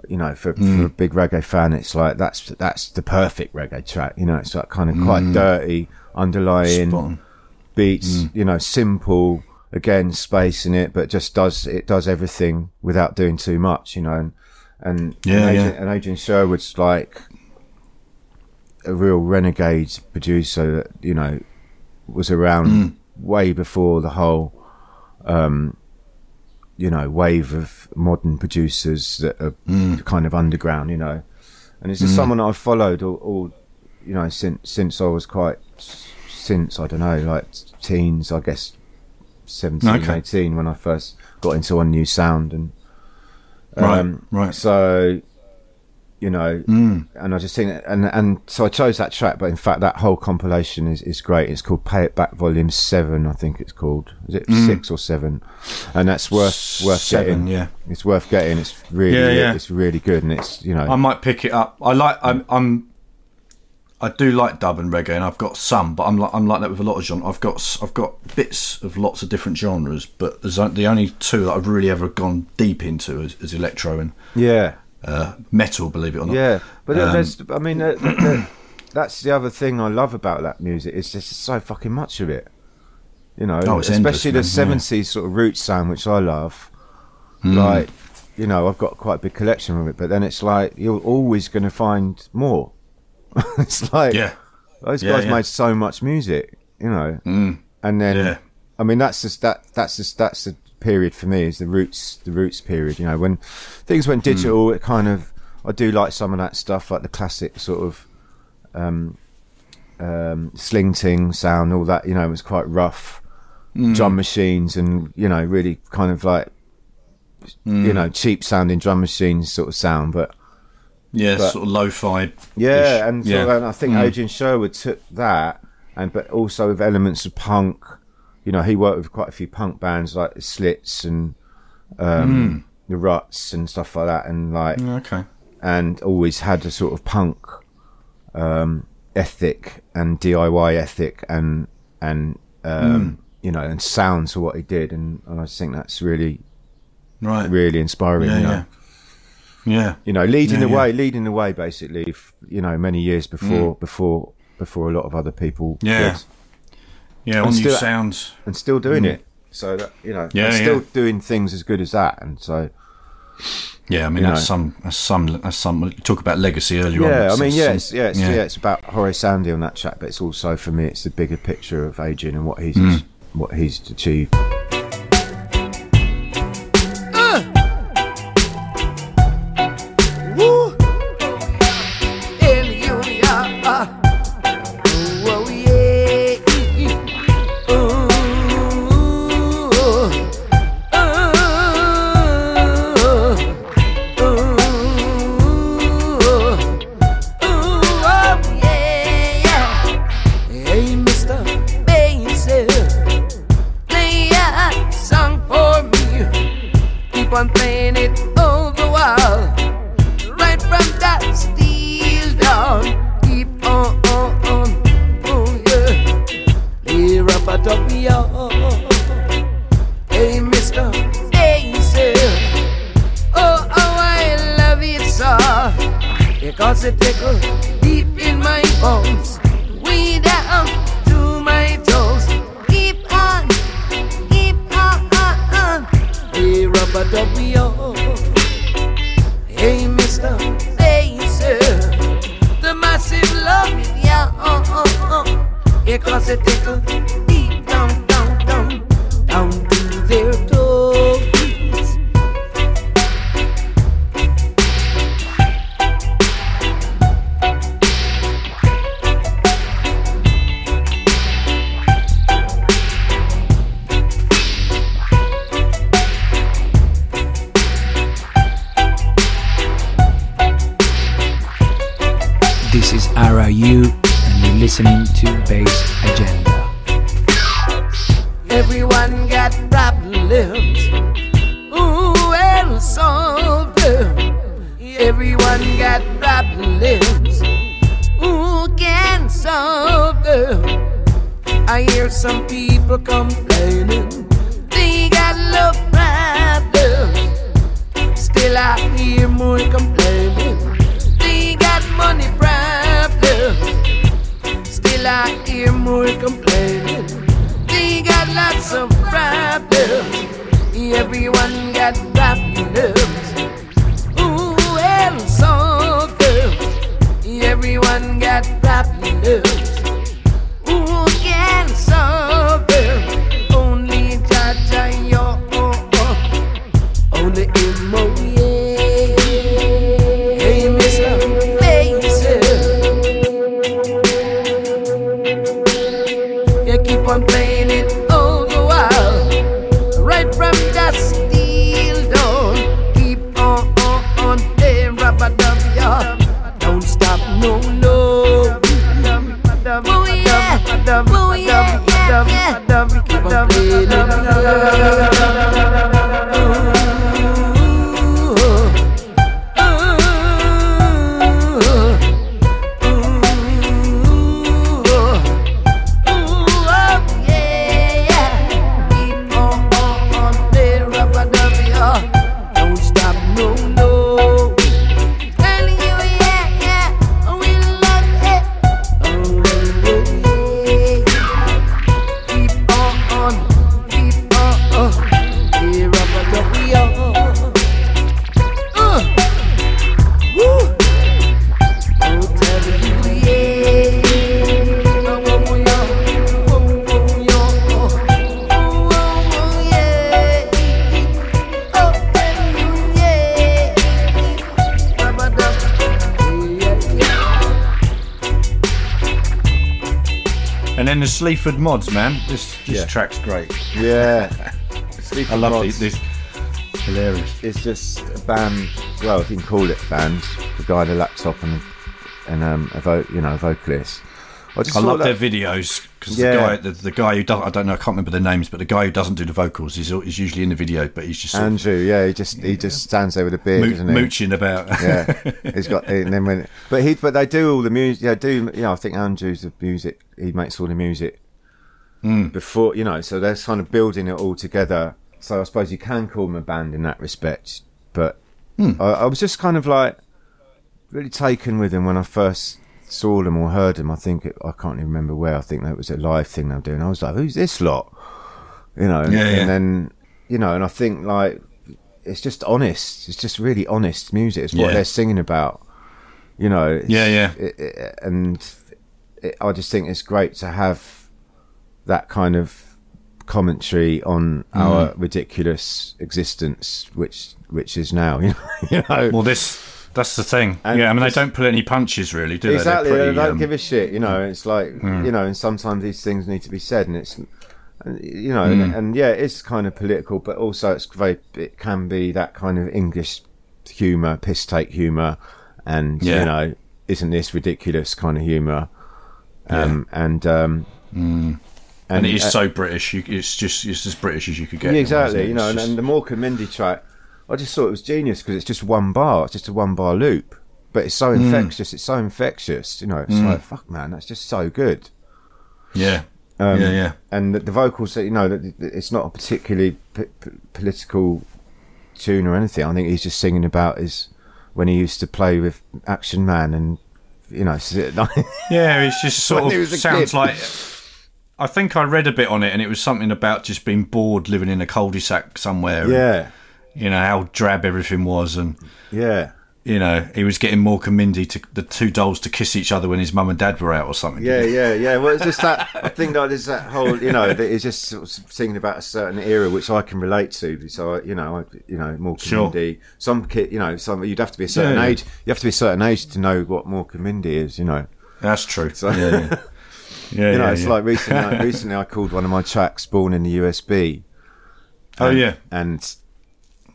you know, for, Mm. for a big reggae fan, it's like that's that's the perfect reggae track. You know, it's like kind of quite Mm. dirty, underlying Spot beats. Mm. You know, simple. Again, space in it, but just does it does everything without doing too much. You know, and and Yeah, and, yeah. Adrian, and Adrian Sherwood's like a real renegade producer that you know was around Mm. Way before the whole um you know wave of modern producers that are Mm. kind of underground you know and it's just Mm. someone I've followed all, all you know since since I was quite since I don't know like teens I guess 17 Okay. 18 when I first got into On-U Sound and Right, um, right. so you know Mm. and I just think and and so I chose that track but in fact that whole compilation is, is great it's called Pay It Back Volume 7 I think it's called is it Mm. 6 or 7 and that's worth worth Seven, getting yeah. it's worth getting it's really Yeah, yeah. it's really good and it's you know I might pick it up. I like. I'm. I'm I do like dub and reggae, and I've got some, but I'm like I'm like that with a lot of genres. I've got I've got bits of lots of different genres, but there's the only two that I've really ever gone deep into is, is electro and yeah uh, metal. Believe it or not. Yeah, but Um, there's, I mean, uh, th- th- that's the other thing I love about that music. It's just so fucking much of it. You know, Oh, especially the man, yeah. seventies sort of root sound, which I love. Mm. Like, you know, I've got quite a big collection of it, but then it's like you're always going to find more. it's like Yeah. those Yeah, guys yeah. made so much music, you know, Mm. and then Yeah. I mean that's just that that's just that's the period for me is the roots the roots period. You know, when things went Hmm. digital, it kind of I do like some of that stuff, like the classic sort of um, um, Sleng Teng sound, all that. You know, it was quite rough Mm. drum machines and you know really kind of like Mm. you know cheap sounding drum machines sort of sound, but yeah, but- sort of lo-fi. yeah, and, sort of- and I think Mm. Adrian Sherwood took that, and but also with elements of punk. You know, he worked with quite a few punk bands like the Slits and um, the Ruts and stuff like that, and like Okay. and always had a sort of punk um, ethic and DIY ethic and and um, you know and sounds for what he did, and, and I think that's really Right. really inspiring. Yeah, you know? yeah. Yeah. you know, leading Yeah, the yeah. way, leading the way, basically. You know, many years before, before, before a lot of other people. Mm. Yeah. did. Yeah, On-U Sounds. and still doing Mm. it. So that you know, Yeah, and still doing things as good as that, and so Yeah, I mean that's know. some that's some that's some. you Talk about legacy earlier on. yeah. I That's mean, some- yeah, it's, yeah, it's, yeah. yeah, it's about Horace Andy on that track, but it's also for me, it's the bigger picture of Adrian and what he's Mm. what he's achieved. Sleaford Mods, man. This this Yeah. track's great. Yeah. I love Mods. these. Hilarious. It's just a band. Well, if you can call it a band. The guy on the laptop and and um, a vo- you know, a vocalist. I just I love their videos because Yeah. the guy, the, the guy who does, I don't know, I can't remember the names, but the guy who doesn't do the vocals is, is usually in the video, but he's just sort of Andrew, yeah, he just he just stands there with a beard, Moo- doesn't he? mooching about. yeah, he's got. And then when, but he, but they do all the music. Yeah, do you know? I think Andrew's the music. He makes all the music Mm. before you know. So they're kind of building it all together. So I suppose you can call them a band in that respect. But Hmm. I, I was just kind of like really taken with them when I first saw them or heard them. I think it, I can't even remember where. I think that was a live thing they were doing. I was like, "Who's this lot?" You know. Yeah, yeah. And then you know, and I think like it's just honest. It's just really honest music. It's what Yeah. they're singing about. You know. Yeah, yeah. it- it- and it, I just think it's great to have that kind of commentary on Mm. our ridiculous existence, which which is now. You know. you know? Well, this that's the thing. And yeah, I mean, they don't pull any punches really, do they? They're exactly. they don't um, give a shit. You know. It's like Mm. you know, and sometimes these things need to be said, and it's. You know, Mm. and, and yeah, it's kind of political, but also it's very. It can be that kind of English humour, piss take humour, and Yeah. you know, isn't this ridiculous kind of humour? Um, and um, Mm. And, it is uh, so British. You, it's just it's as British as you could get. Yeah, in way, exactly. You know, and, just- and the Mork Mindy track, I just thought it was genius because it's just one bar. It's just a one bar loop, but it's so Mm. infectious. It's so infectious. You know, it's Mm. like fuck, man, that's just so good. yeah, Um, yeah, yeah. And the, the vocals, you know, that that it's not a particularly p- p- political tune or anything. I think he's just singing about his when he used to play with Action Man and you know, Yeah, it's just sort of sounds kid. like. I think I read a bit on it, and it was something about just being bored living in a cul-de-sac somewhere. and, Yeah. you know how drab everything was, and yeah. you know he was getting Mork and Mindy to the two dolls to kiss each other when his mum and dad were out or something. Yeah, yeah, yeah. Well, it's just that I think that there's that whole, you know, that it's just sort of singing about a certain era which I can relate to. So, you know, I, you know, more Sure. Mindy. Some kid, you know, some you'd have to be a certain Yeah, age. You have to be a certain age to know what Mork Mindy is. You know, That's true. So, Yeah, yeah. Yeah, you know, yeah, it's yeah. like recently. Like, recently, I called one of my tracks "Born in the USB." Oh, yeah. and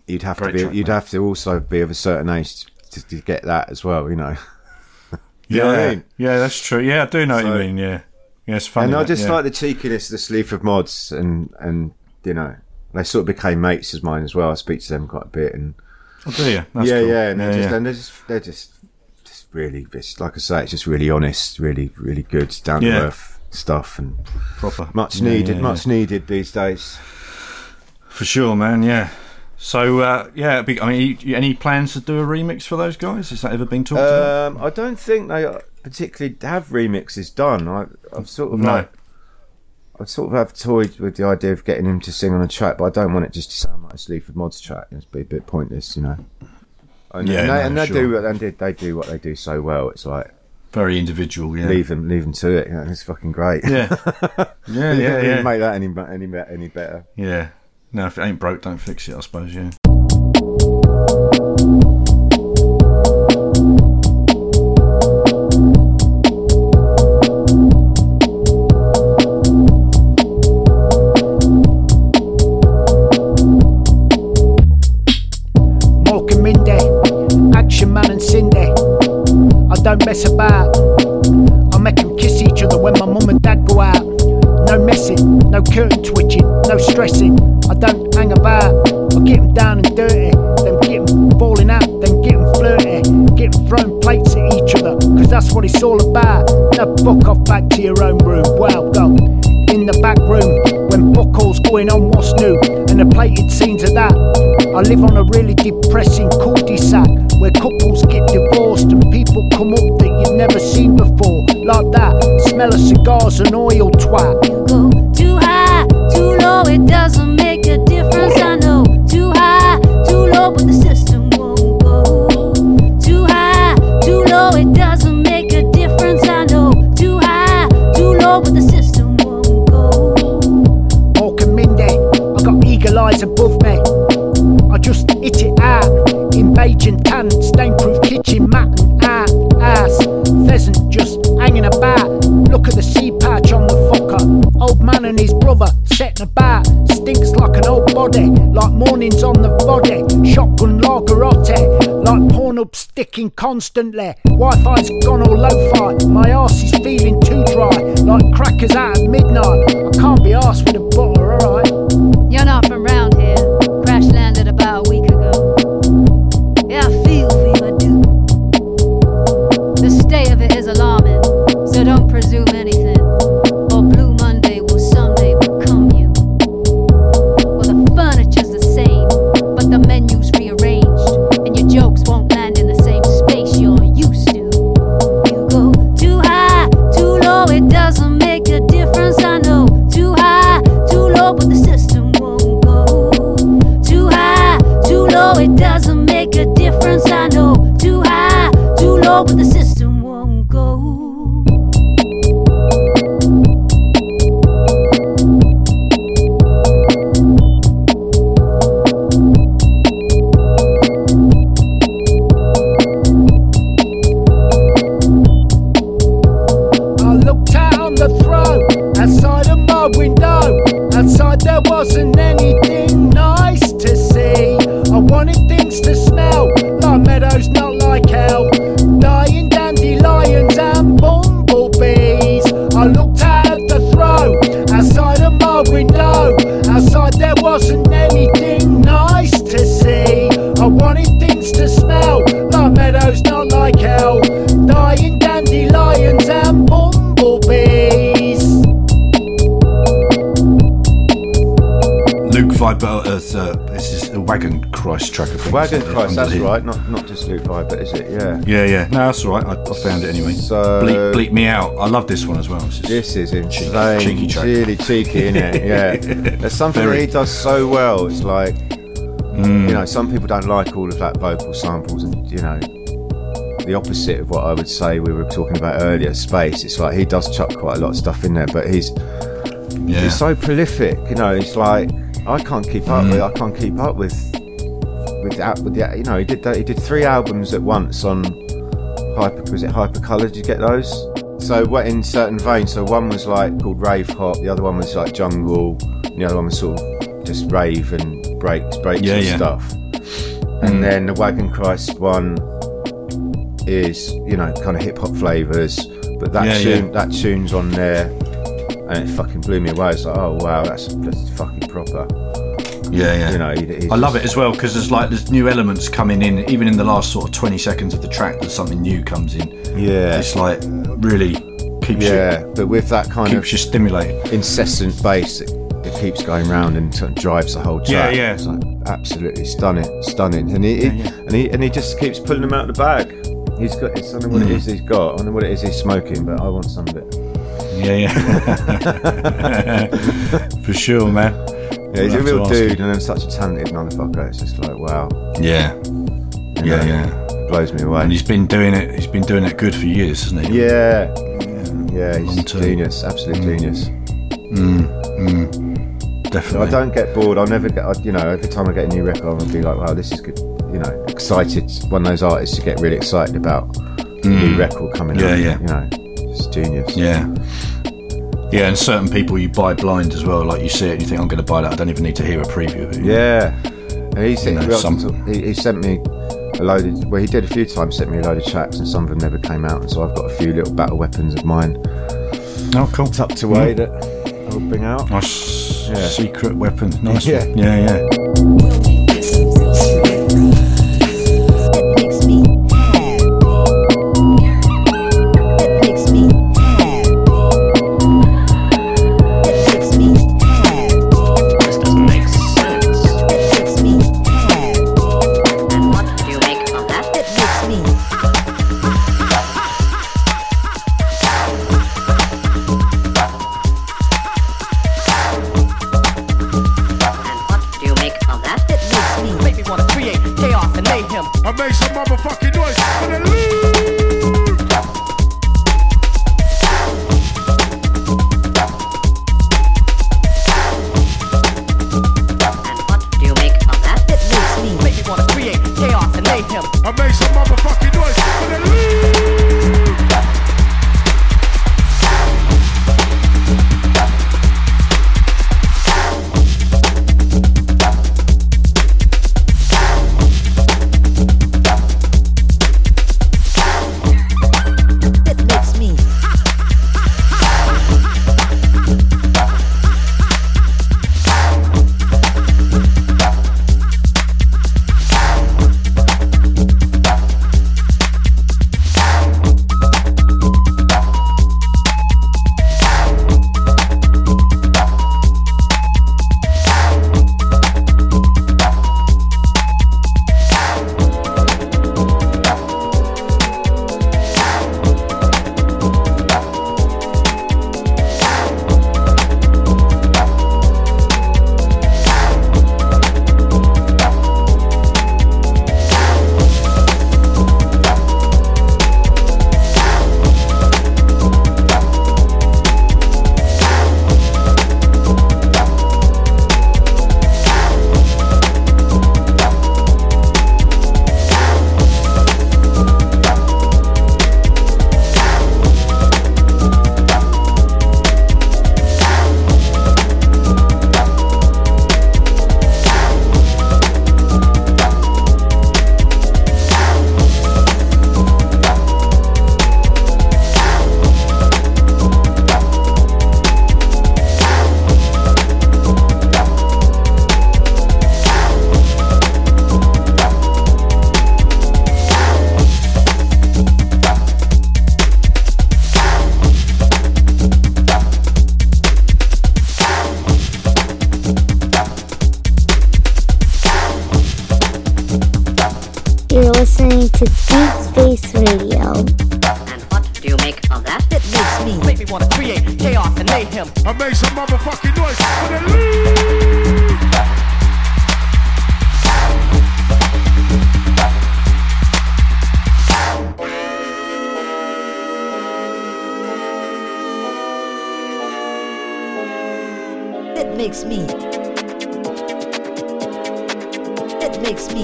you'd have Great to be, track, you'd mate. have to also be of a certain age to, to get that as well. You know. You know I Yeah, mean? yeah, that's true. Yeah, I do know what you mean. Yeah, yeah, it's funny. and I just like the cheekiness of the of mods, and and you know they sort of became mates of mine as well. I speak to them quite a bit, and Oh, do you? That's yeah, cool. yeah, and they're Yeah, just and they're just they're just really, it's like I say, it's just really honest, really, really good, down to Yeah. earth stuff, and proper, much Yeah, needed, yeah, much needed these days. for sure, man. Yeah. So uh, yeah, be- I mean, you- any plans to do a remix for those guys? Has that ever been talked about? Um, I don't think they particularly have remixes done. I, I've sort of No. like, I sort of have toyed with the idea of getting him to sing on a track, but I don't want it just to sound like a Sleaford Mods track. It'd be a bit pointless, you know. And, Yeah, and no, they, and they sure. do, and they, they do what they do so well. It's like Very individual. Yeah. leave them, leave them to it. You know, it's fucking great. Yeah. Yeah, you yeah, yeah. Make that any, any, any better. Yeah. No, if it ain't broke, don't fix it. I suppose. Yeah. Mork and Mindy. I don't mess about. I make them kiss each other when my mum and dad go out. No messing, no curtain twitching, no stressing. I don't hang about. I get them down and dirty, then get them falling out, then get them flirty. Get them throwing plates at each other, cause that's what it's all about. Now book off back to your own room. Well done. In the back room, when fuck buckles going on, what's new? And the plated scenes of that. I live on a really depressing cul-de-sac where couples get divorced and people come up that you've never seen before. Like that, smell of cigars and oil twat. You go too high, too low, it doesn't make a difference. I know. Too high, too low, but the system won't go. Too high, too low, it doesn't make a difference. I know. Too high, too low, but the system won't go. Mork and Mindy, I got eagle eyes above me. And tan, stain-proof kitchen mat and out ass. Pheasant just hanging about. Look at the sea patch on the fucker. Old man and his brother setting about. Stinks like an old body, like mornings on the body. Shotgun lagerotte, like porn up sticking constantly. Wi-Fi's gone all lo-fi. My arse is feeling too dry, like crackers out at midnight. I can't be arsed with a butter, alright. You're not from round but the Christ track. I think. Wagon Christ, that's here. right. Not not just Luke Vibert, is it? Yeah. Yeah, yeah. No, that's all right. I, I found it anyway. So- bleep, bleep me out. I love this one as well. This is, insane. cheeky track. Really cheeky, isn't it? Yeah. There's something Very. that he does so well. It's like, Mm. you know, some people don't like all of that vocal samples, and you know, the opposite of what I would say we were talking about earlier. Space. It's like he does chuck quite a lot of stuff in there, but he's Yeah. he's so prolific. You know, it's like I can't keep up Mm. with. I can't keep up with with that. With the, you know, he did that. He did three albums at once on hyper. Was it Hypercolor? Did you get those? So what in certain veins? So one was like called rave hop. The other one was like jungle. and The other one was sort of just rave and breaks, breaks Yeah, and yeah. stuff. And Mm. then the Wagon Christ one is you know kind of hip hop flavors, but that Yeah, tune that tune's on there, and it fucking blew me away. It's like, oh wow, that's that's fucking proper. Yeah, yeah. You know, he's I love it as well because there's like there's new elements coming in. Even in the last sort of 20 seconds of the track, there's something new comes in. Yeah. it's like really keeps Yeah, you but with that kind keeps of you stimulated. incessant bass, it, it keeps going round and sort of drives the whole track. Yeah, yeah. It's like absolutely stunning, stunning, and he, Yeah, yeah. and he and he just keeps pulling them out of the bag. He's got. It's, I don't know what it Mm. is he's got. I don't know what it is he's smoking, but I want some of it. Yeah, yeah. For sure, man. Yeah, he's a real dude, and then such a talented motherfucker. It's just like wow. Yeah, You yeah, know, yeah. Blows me away. And he's been doing it. He's been doing it good for years, hasn't he? Yeah, yeah, he's Long term. genius, absolute genius. Mm, mm, definitely. I don't get bored. I'll never get. I- You know, every time I get a new record, I'll be like, "Wow, this is good." You know, excited. One of those artists you get really excited about a new Mm. record coming Yeah, out. yeah. You know, it's genius. Yeah. Yeah, and certain people you buy blind as well. Like you see it and you think, I'm going to buy that. I don't even need to hear a preview of it. Yeah. And he, sent, know, some- he, he sent me a load of. Well, he did a few times. Sent me a load of tracks, and some of them never came out. And so I've got a few little battle weapons of mine Oh, cool. tucked away mm-hmm. that I'll bring out. Nice Yeah. secret weapon. Nice. Yeah. Yeah, yeah. Makes me.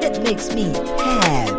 It makes me happy.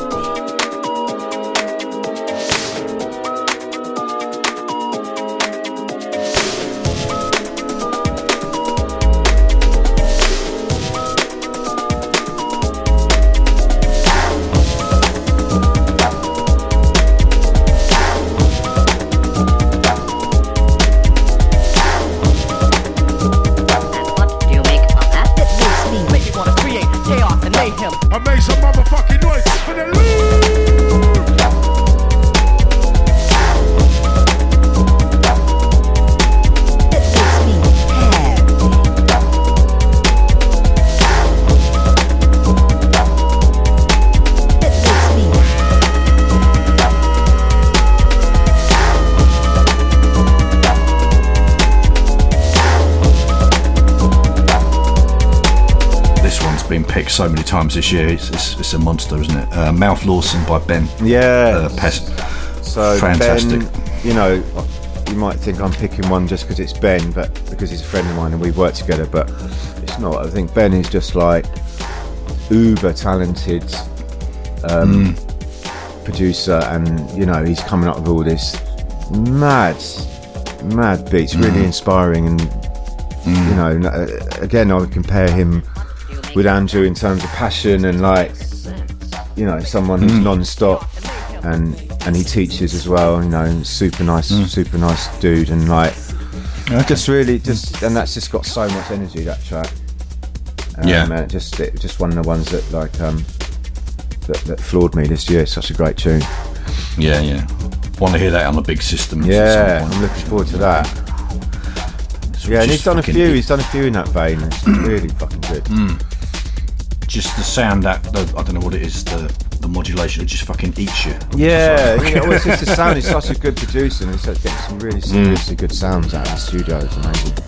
So many times this year. It's, it's, it's a monster, isn't it? Uh, Mouth Lawson by Ben. Yeah. Uh, Pest. So Fantastic. Ben, you know, you might think I'm picking one just because it's Ben, but because he's a friend of mine and we've worked together. But it's not. I think Ben is just like uber talented um, producer, and you know he's coming up with all this mad, mad beats. Really inspiring, and you know, uh, again, I would compare him with Andrew in terms of passion and like, you know, someone who's non-stop and and he teaches as well. You know, super nice, super nice dude, and like, just really, just and that's just got so much energy that track. Um, Yeah. man, just it, just one of the ones that like um that, that floored me this year. Such a great tune. Yeah, yeah. Want to hear that on the big system? Yeah, I'm looking forward to that. Yeah, and he's done a few. He's done a few in that vein. It's really fucking good. Just the sound that the, I don't know what it is. The the modulation it just fucking eats you. Yeah, like- you know, it's just the sound. He's such a good producer, and he's getting some really mm. seriously good sounds out of the studio. It's amazing.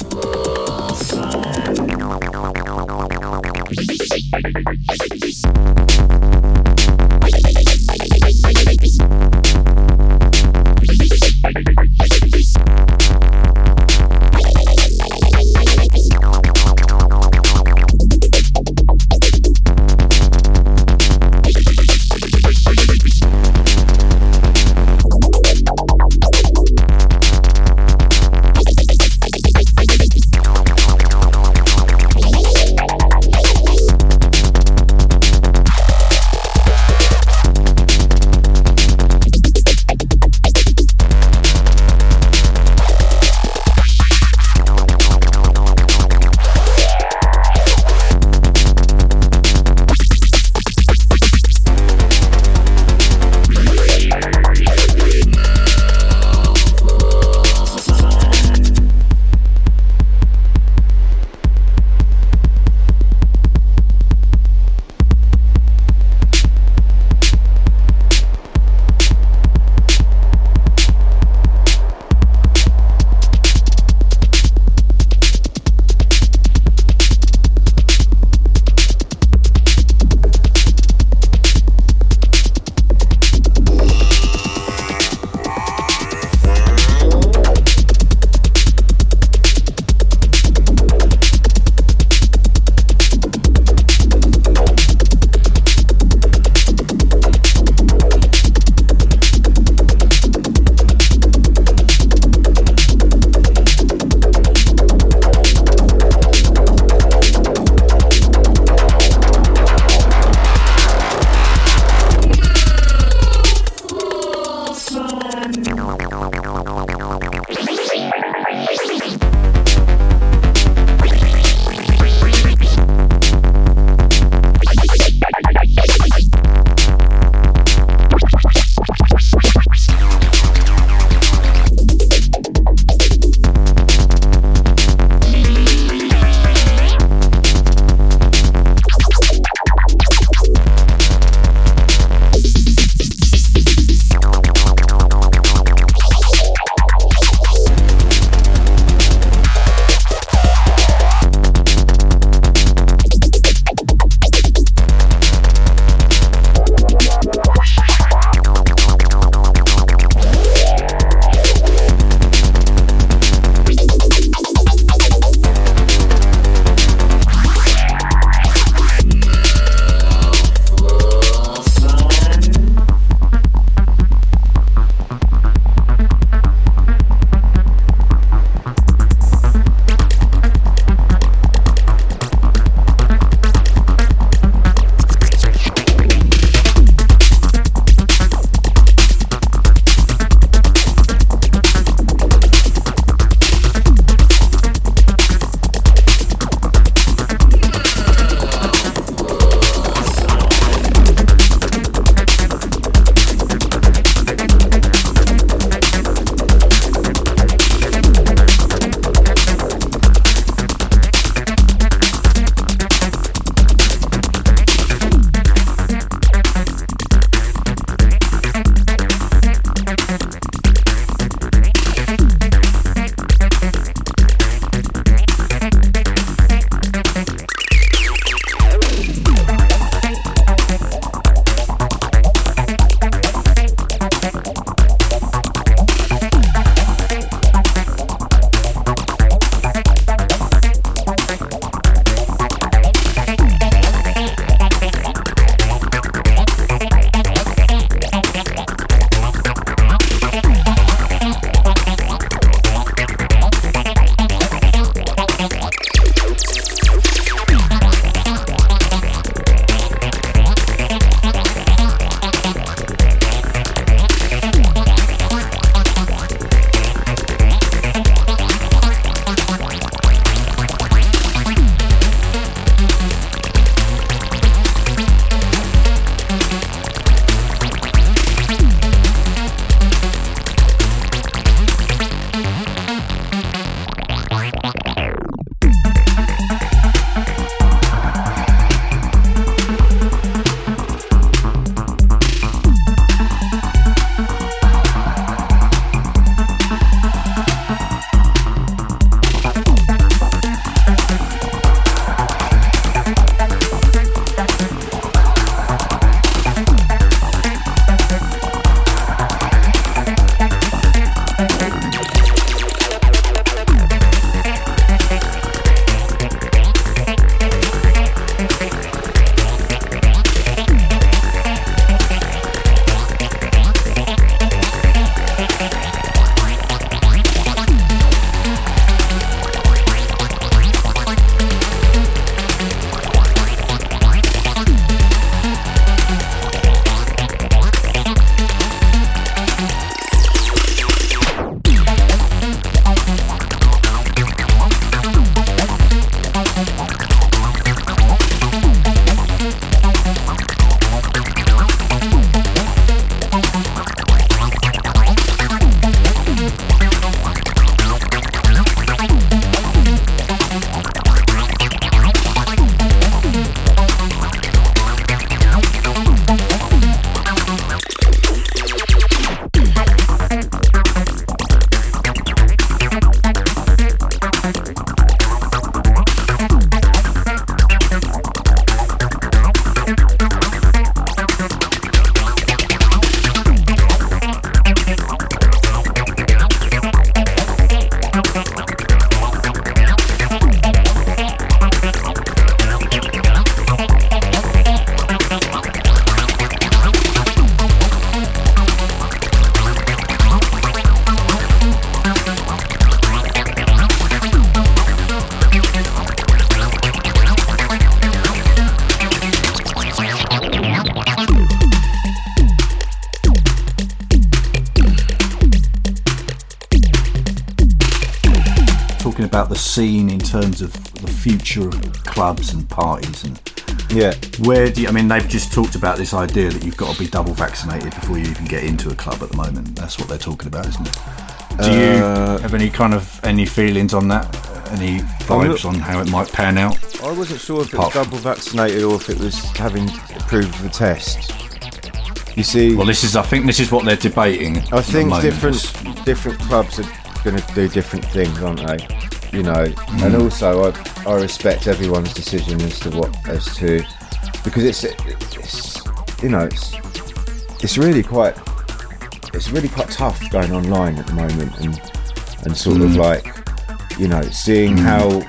Do you, I mean they've just talked about this idea that you've got to be double vaccinated before you even get into a club at the moment. That's what they're talking about, isn't it? Do you Uh, have any kind of any feelings on that? Any vibes on how it might pan out? I wasn't sure if it Apart was double vaccinated or if it was having approved the test. You see, Well, this is I think this is what they're debating. I at the think moment. different different clubs are going to do different things, aren't they? You know, and Mm. also I, I respect everyone's decision as to what as to because it's, it's you know it's it's really quite it's really quite tough going online at the moment and and sort of Mm. like you know seeing how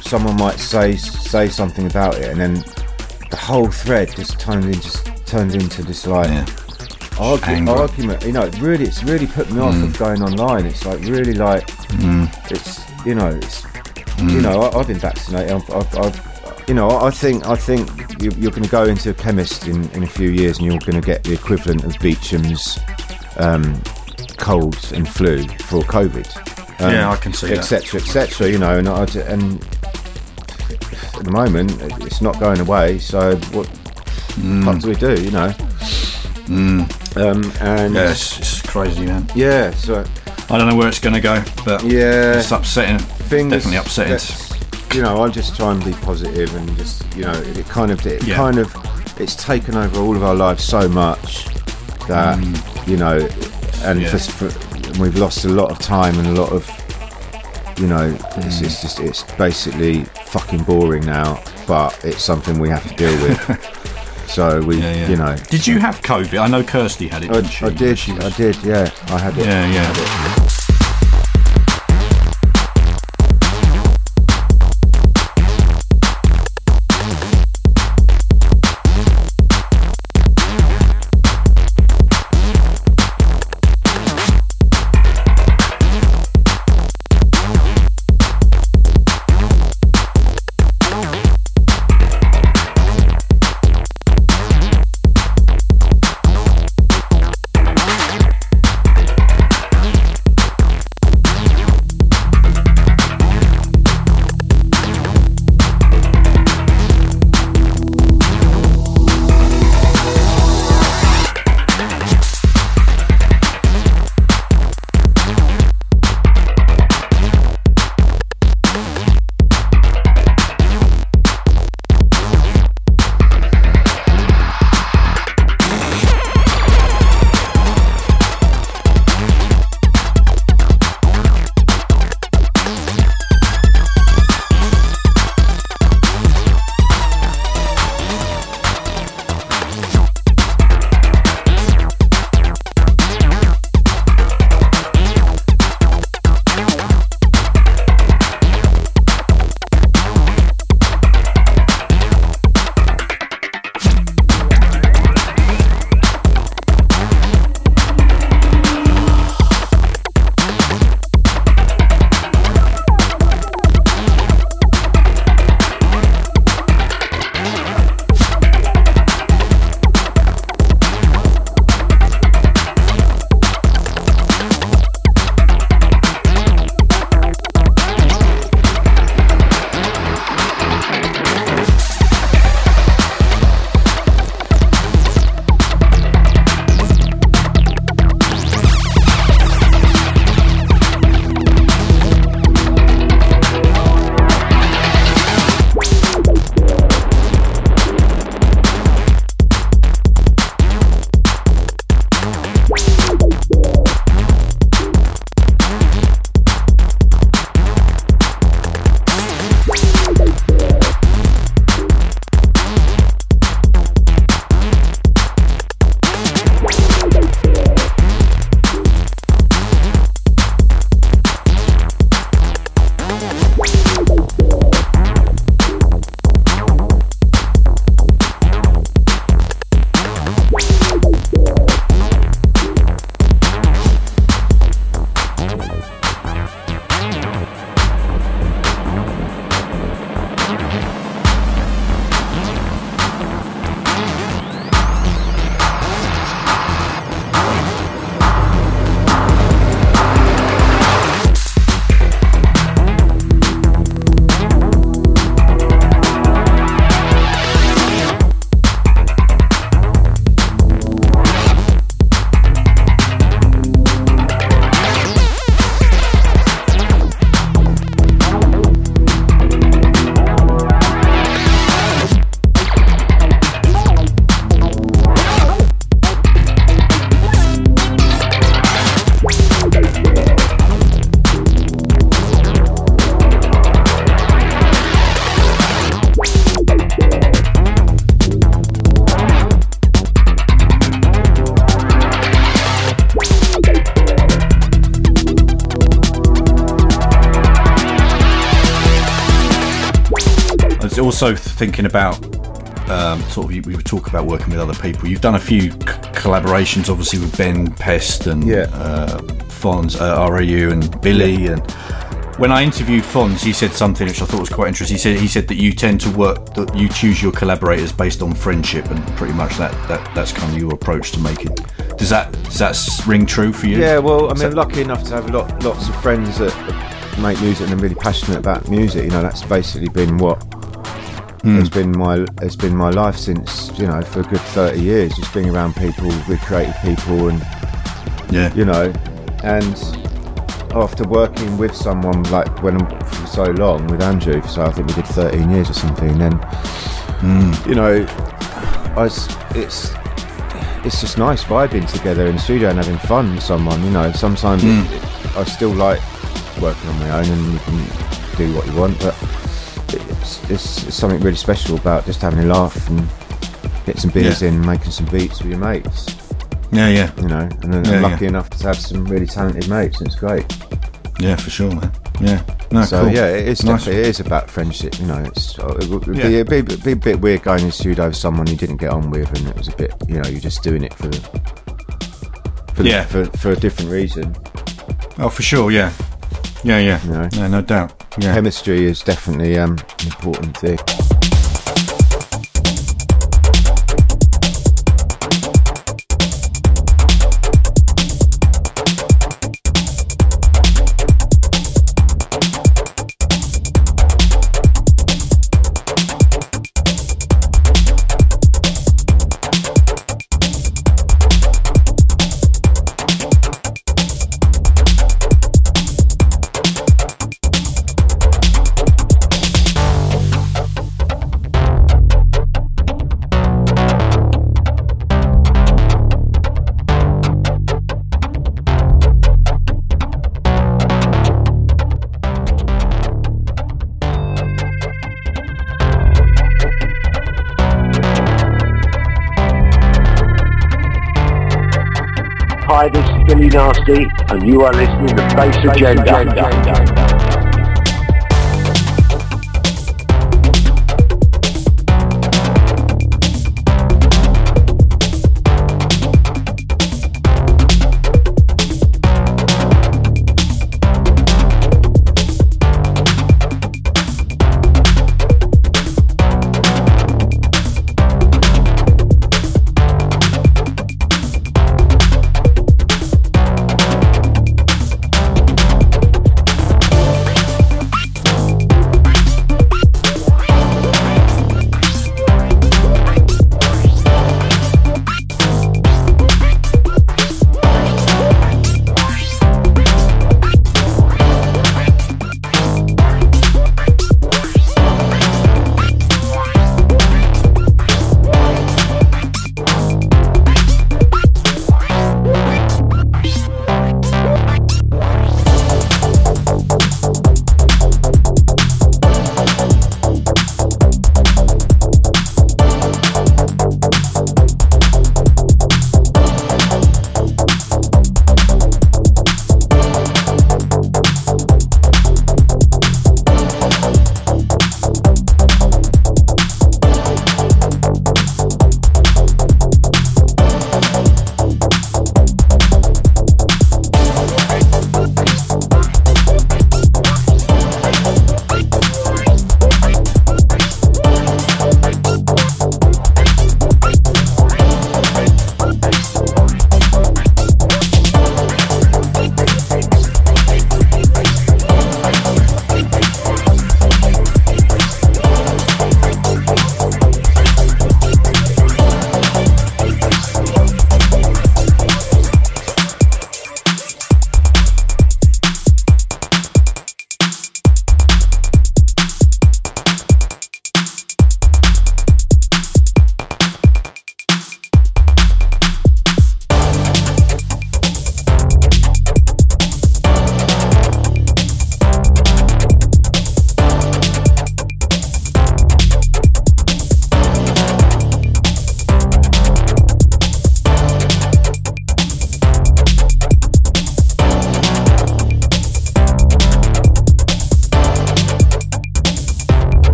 someone might say say something about it and then the whole thread just turns in just turned into this like argu- argument you know it really it's really put me off Mm. of going online it's like really like Mm. it's you know it's Mm. you know I, I've been vaccinated I've, I've, I've you know I think I think you're going to go into a chemist in, in a few years and you're going to get the equivalent of Beecham's um, colds and flu for COVID Um, Yeah, I can see that. etc etc you know and I, and at the moment it's not going away so what what do we do you know Mm. um, and Yeah, it's, it's crazy, man. yeah so I don't know where it's going to go, but yeah it's upsetting. Things Definitely upsetting. You know, I just try and be positive and just, you know, it kind of, it Yeah. kind of, it's taken over all of our lives so much that, you know, and Mm. Yeah. just for, we've lost a lot of time and a lot of, you know, Mm. it's, it's just, it's basically fucking boring now, but it's something we have to deal with. so we, Yeah, yeah. you know. Did you have COVID? I know Kirsty had it. I? I did, I did, yeah, I had it. Yeah, yeah. Thinking about um, sort of we were talking about working with other people. You've done a few c- collaborations, obviously with Ben Pest and Yeah. uh, Fonz, uh, RAU and Billy. And when I interviewed Fonz, he said something which I thought was quite interesting. He said he said that you tend to work that you choose your collaborators based on friendship, and pretty much that, that that's kind of your approach to making. Does that does that ring true for you? Yeah, well, I mean, that- lucky enough to have lot, lots of friends that make music and are really passionate about music. You know, that's basically been what Hmm. has been my has been my life since you know for a good thirty years. Just being around people with creative people and yeah, you know, and after working with someone like when for so long with Andrew, so I think we did thirteen years or something. Then Hmm. you know, I it's it's just nice vibing together in the studio and having fun with someone. You know, sometimes Mm. it, I still like working on my own and you can do what you want, but it's something really special about just having a laugh and get some beers Yeah. in, making some beats with your mates. Yeah, yeah. You know, and then Yeah, I'm lucky yeah. enough to have some really talented mates, and it's great. Yeah, for sure, man. Yeah. No, so cool. yeah, it is Nice. definitely it is about friendship. You know, it's uh, it would Yeah. be, be, be a bit weird going in the studio with someone you didn't get on with, and it was a bit, you know, you're just doing it for for, Yeah. for, for a different reason. Oh, for sure. Yeah. Yeah, yeah. You know, No, no doubt. Yeah. chemistry is definitely um, important thing. And you are listening to Bass Agenda.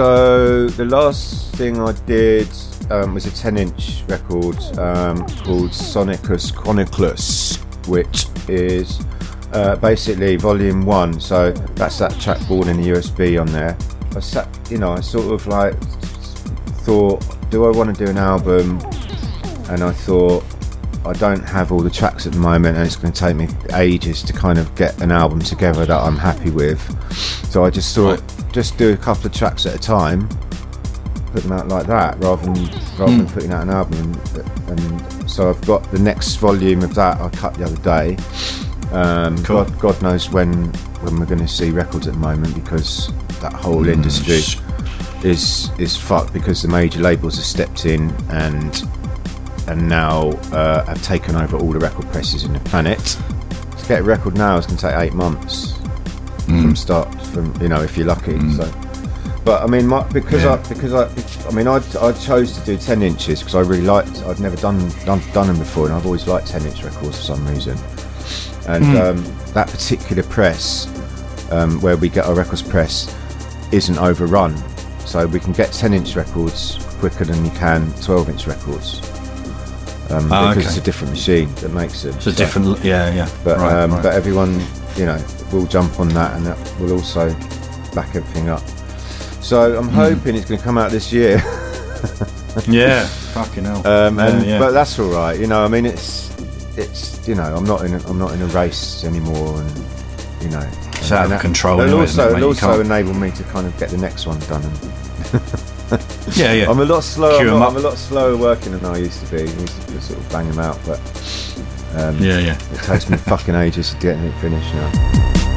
So the last thing I did um, was a 10-inch record um, called Sonicus Chroniclus, which is uh, basically volume one. So that's that track born in the USB on there. I sat, you know, I sort of like thought, do I want to do an album? And I thought, I don't have all the tracks at the moment, and it's going to take me ages to kind of get an album together that I'm happy with. So I just thought, just do a couple of tracks at a time, put them out like that, rather than rather than Mm. putting out an album. And, and so I've got the next volume of that I cut the other day. Um, Cool. God, God knows when when we're going to see records at the moment because that whole Mm, industry is is fucked because the major labels have stepped in and and now uh, have taken over all the record presses in the planet. To get a record now is going to take eight months from start from you know if you're lucky. So, but I mean, my, because Yeah. I because I I mean I I chose to do ten inches because I really liked I'd never done done done them before and I've always liked ten inch records for some reason. And Mm. um, that particular press um, where we get our records pressed isn't overrun, so we can get ten inch records quicker than you can twelve inch records. Um, Ah, because okay. it's a different machine that makes it. It's a different- yeah, yeah. But Right, um, right. but everyone, you know, we'll jump on that, and that will also back everything up. So I'm Hmm. hoping it's going to come out this year. Yeah, fucking hell. Um, and Yeah, yeah. but that's all right. You know, I mean, it's it's you know, I'm not in a, I'm not in a race anymore, and you know, It's out of that- control It'll also, it, mate? it'll also enable me to kind of get the next one done. And Yeah, yeah. I'm a lot slower. I'm, 'em not- up. I'm a lot slower working than I used to be. I used to just sort of bang them out, but um, Yeah, yeah. It takes me fucking ages to get it finished now.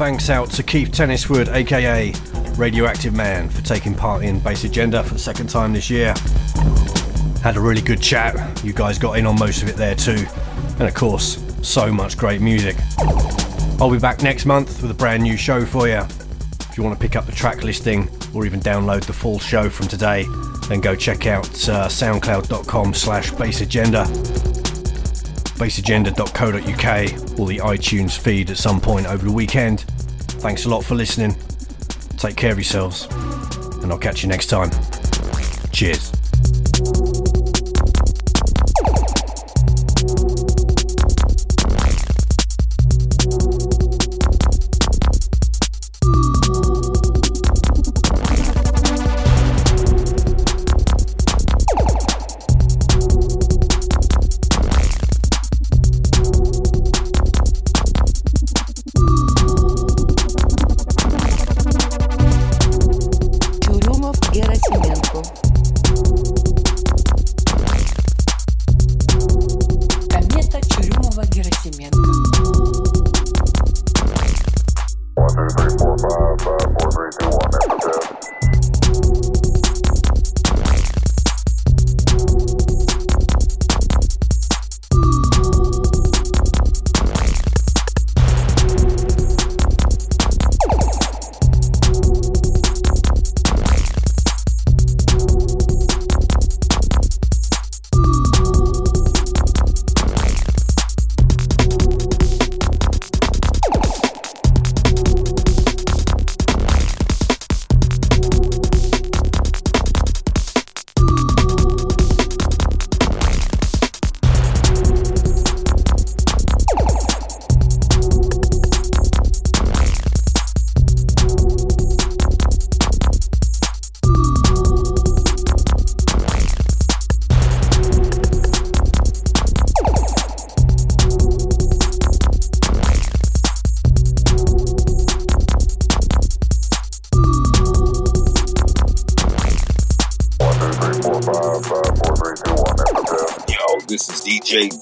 Thanks out to Keith Tenniswood, aka Radioactive Man, for taking part in Bass Agenda for the second time this year. Had a really good chat. You guys got in on most of it there too. And of course, so much great music. I'll be back next month with a brand new show for you. If you want to pick up the track listing or even download the full show from today, then go check out uh, soundcloud.com slash bassagenda bassagenda.co.uk or the iTunes feed at some point over the weekend. Thanks a lot for listening. Take care of yourselves, and I'll catch you next time. Cheers.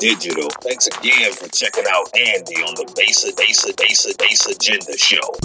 Digital. Thanks again for checking out Andy on the Basic Basic Basic Basic Agenda Show.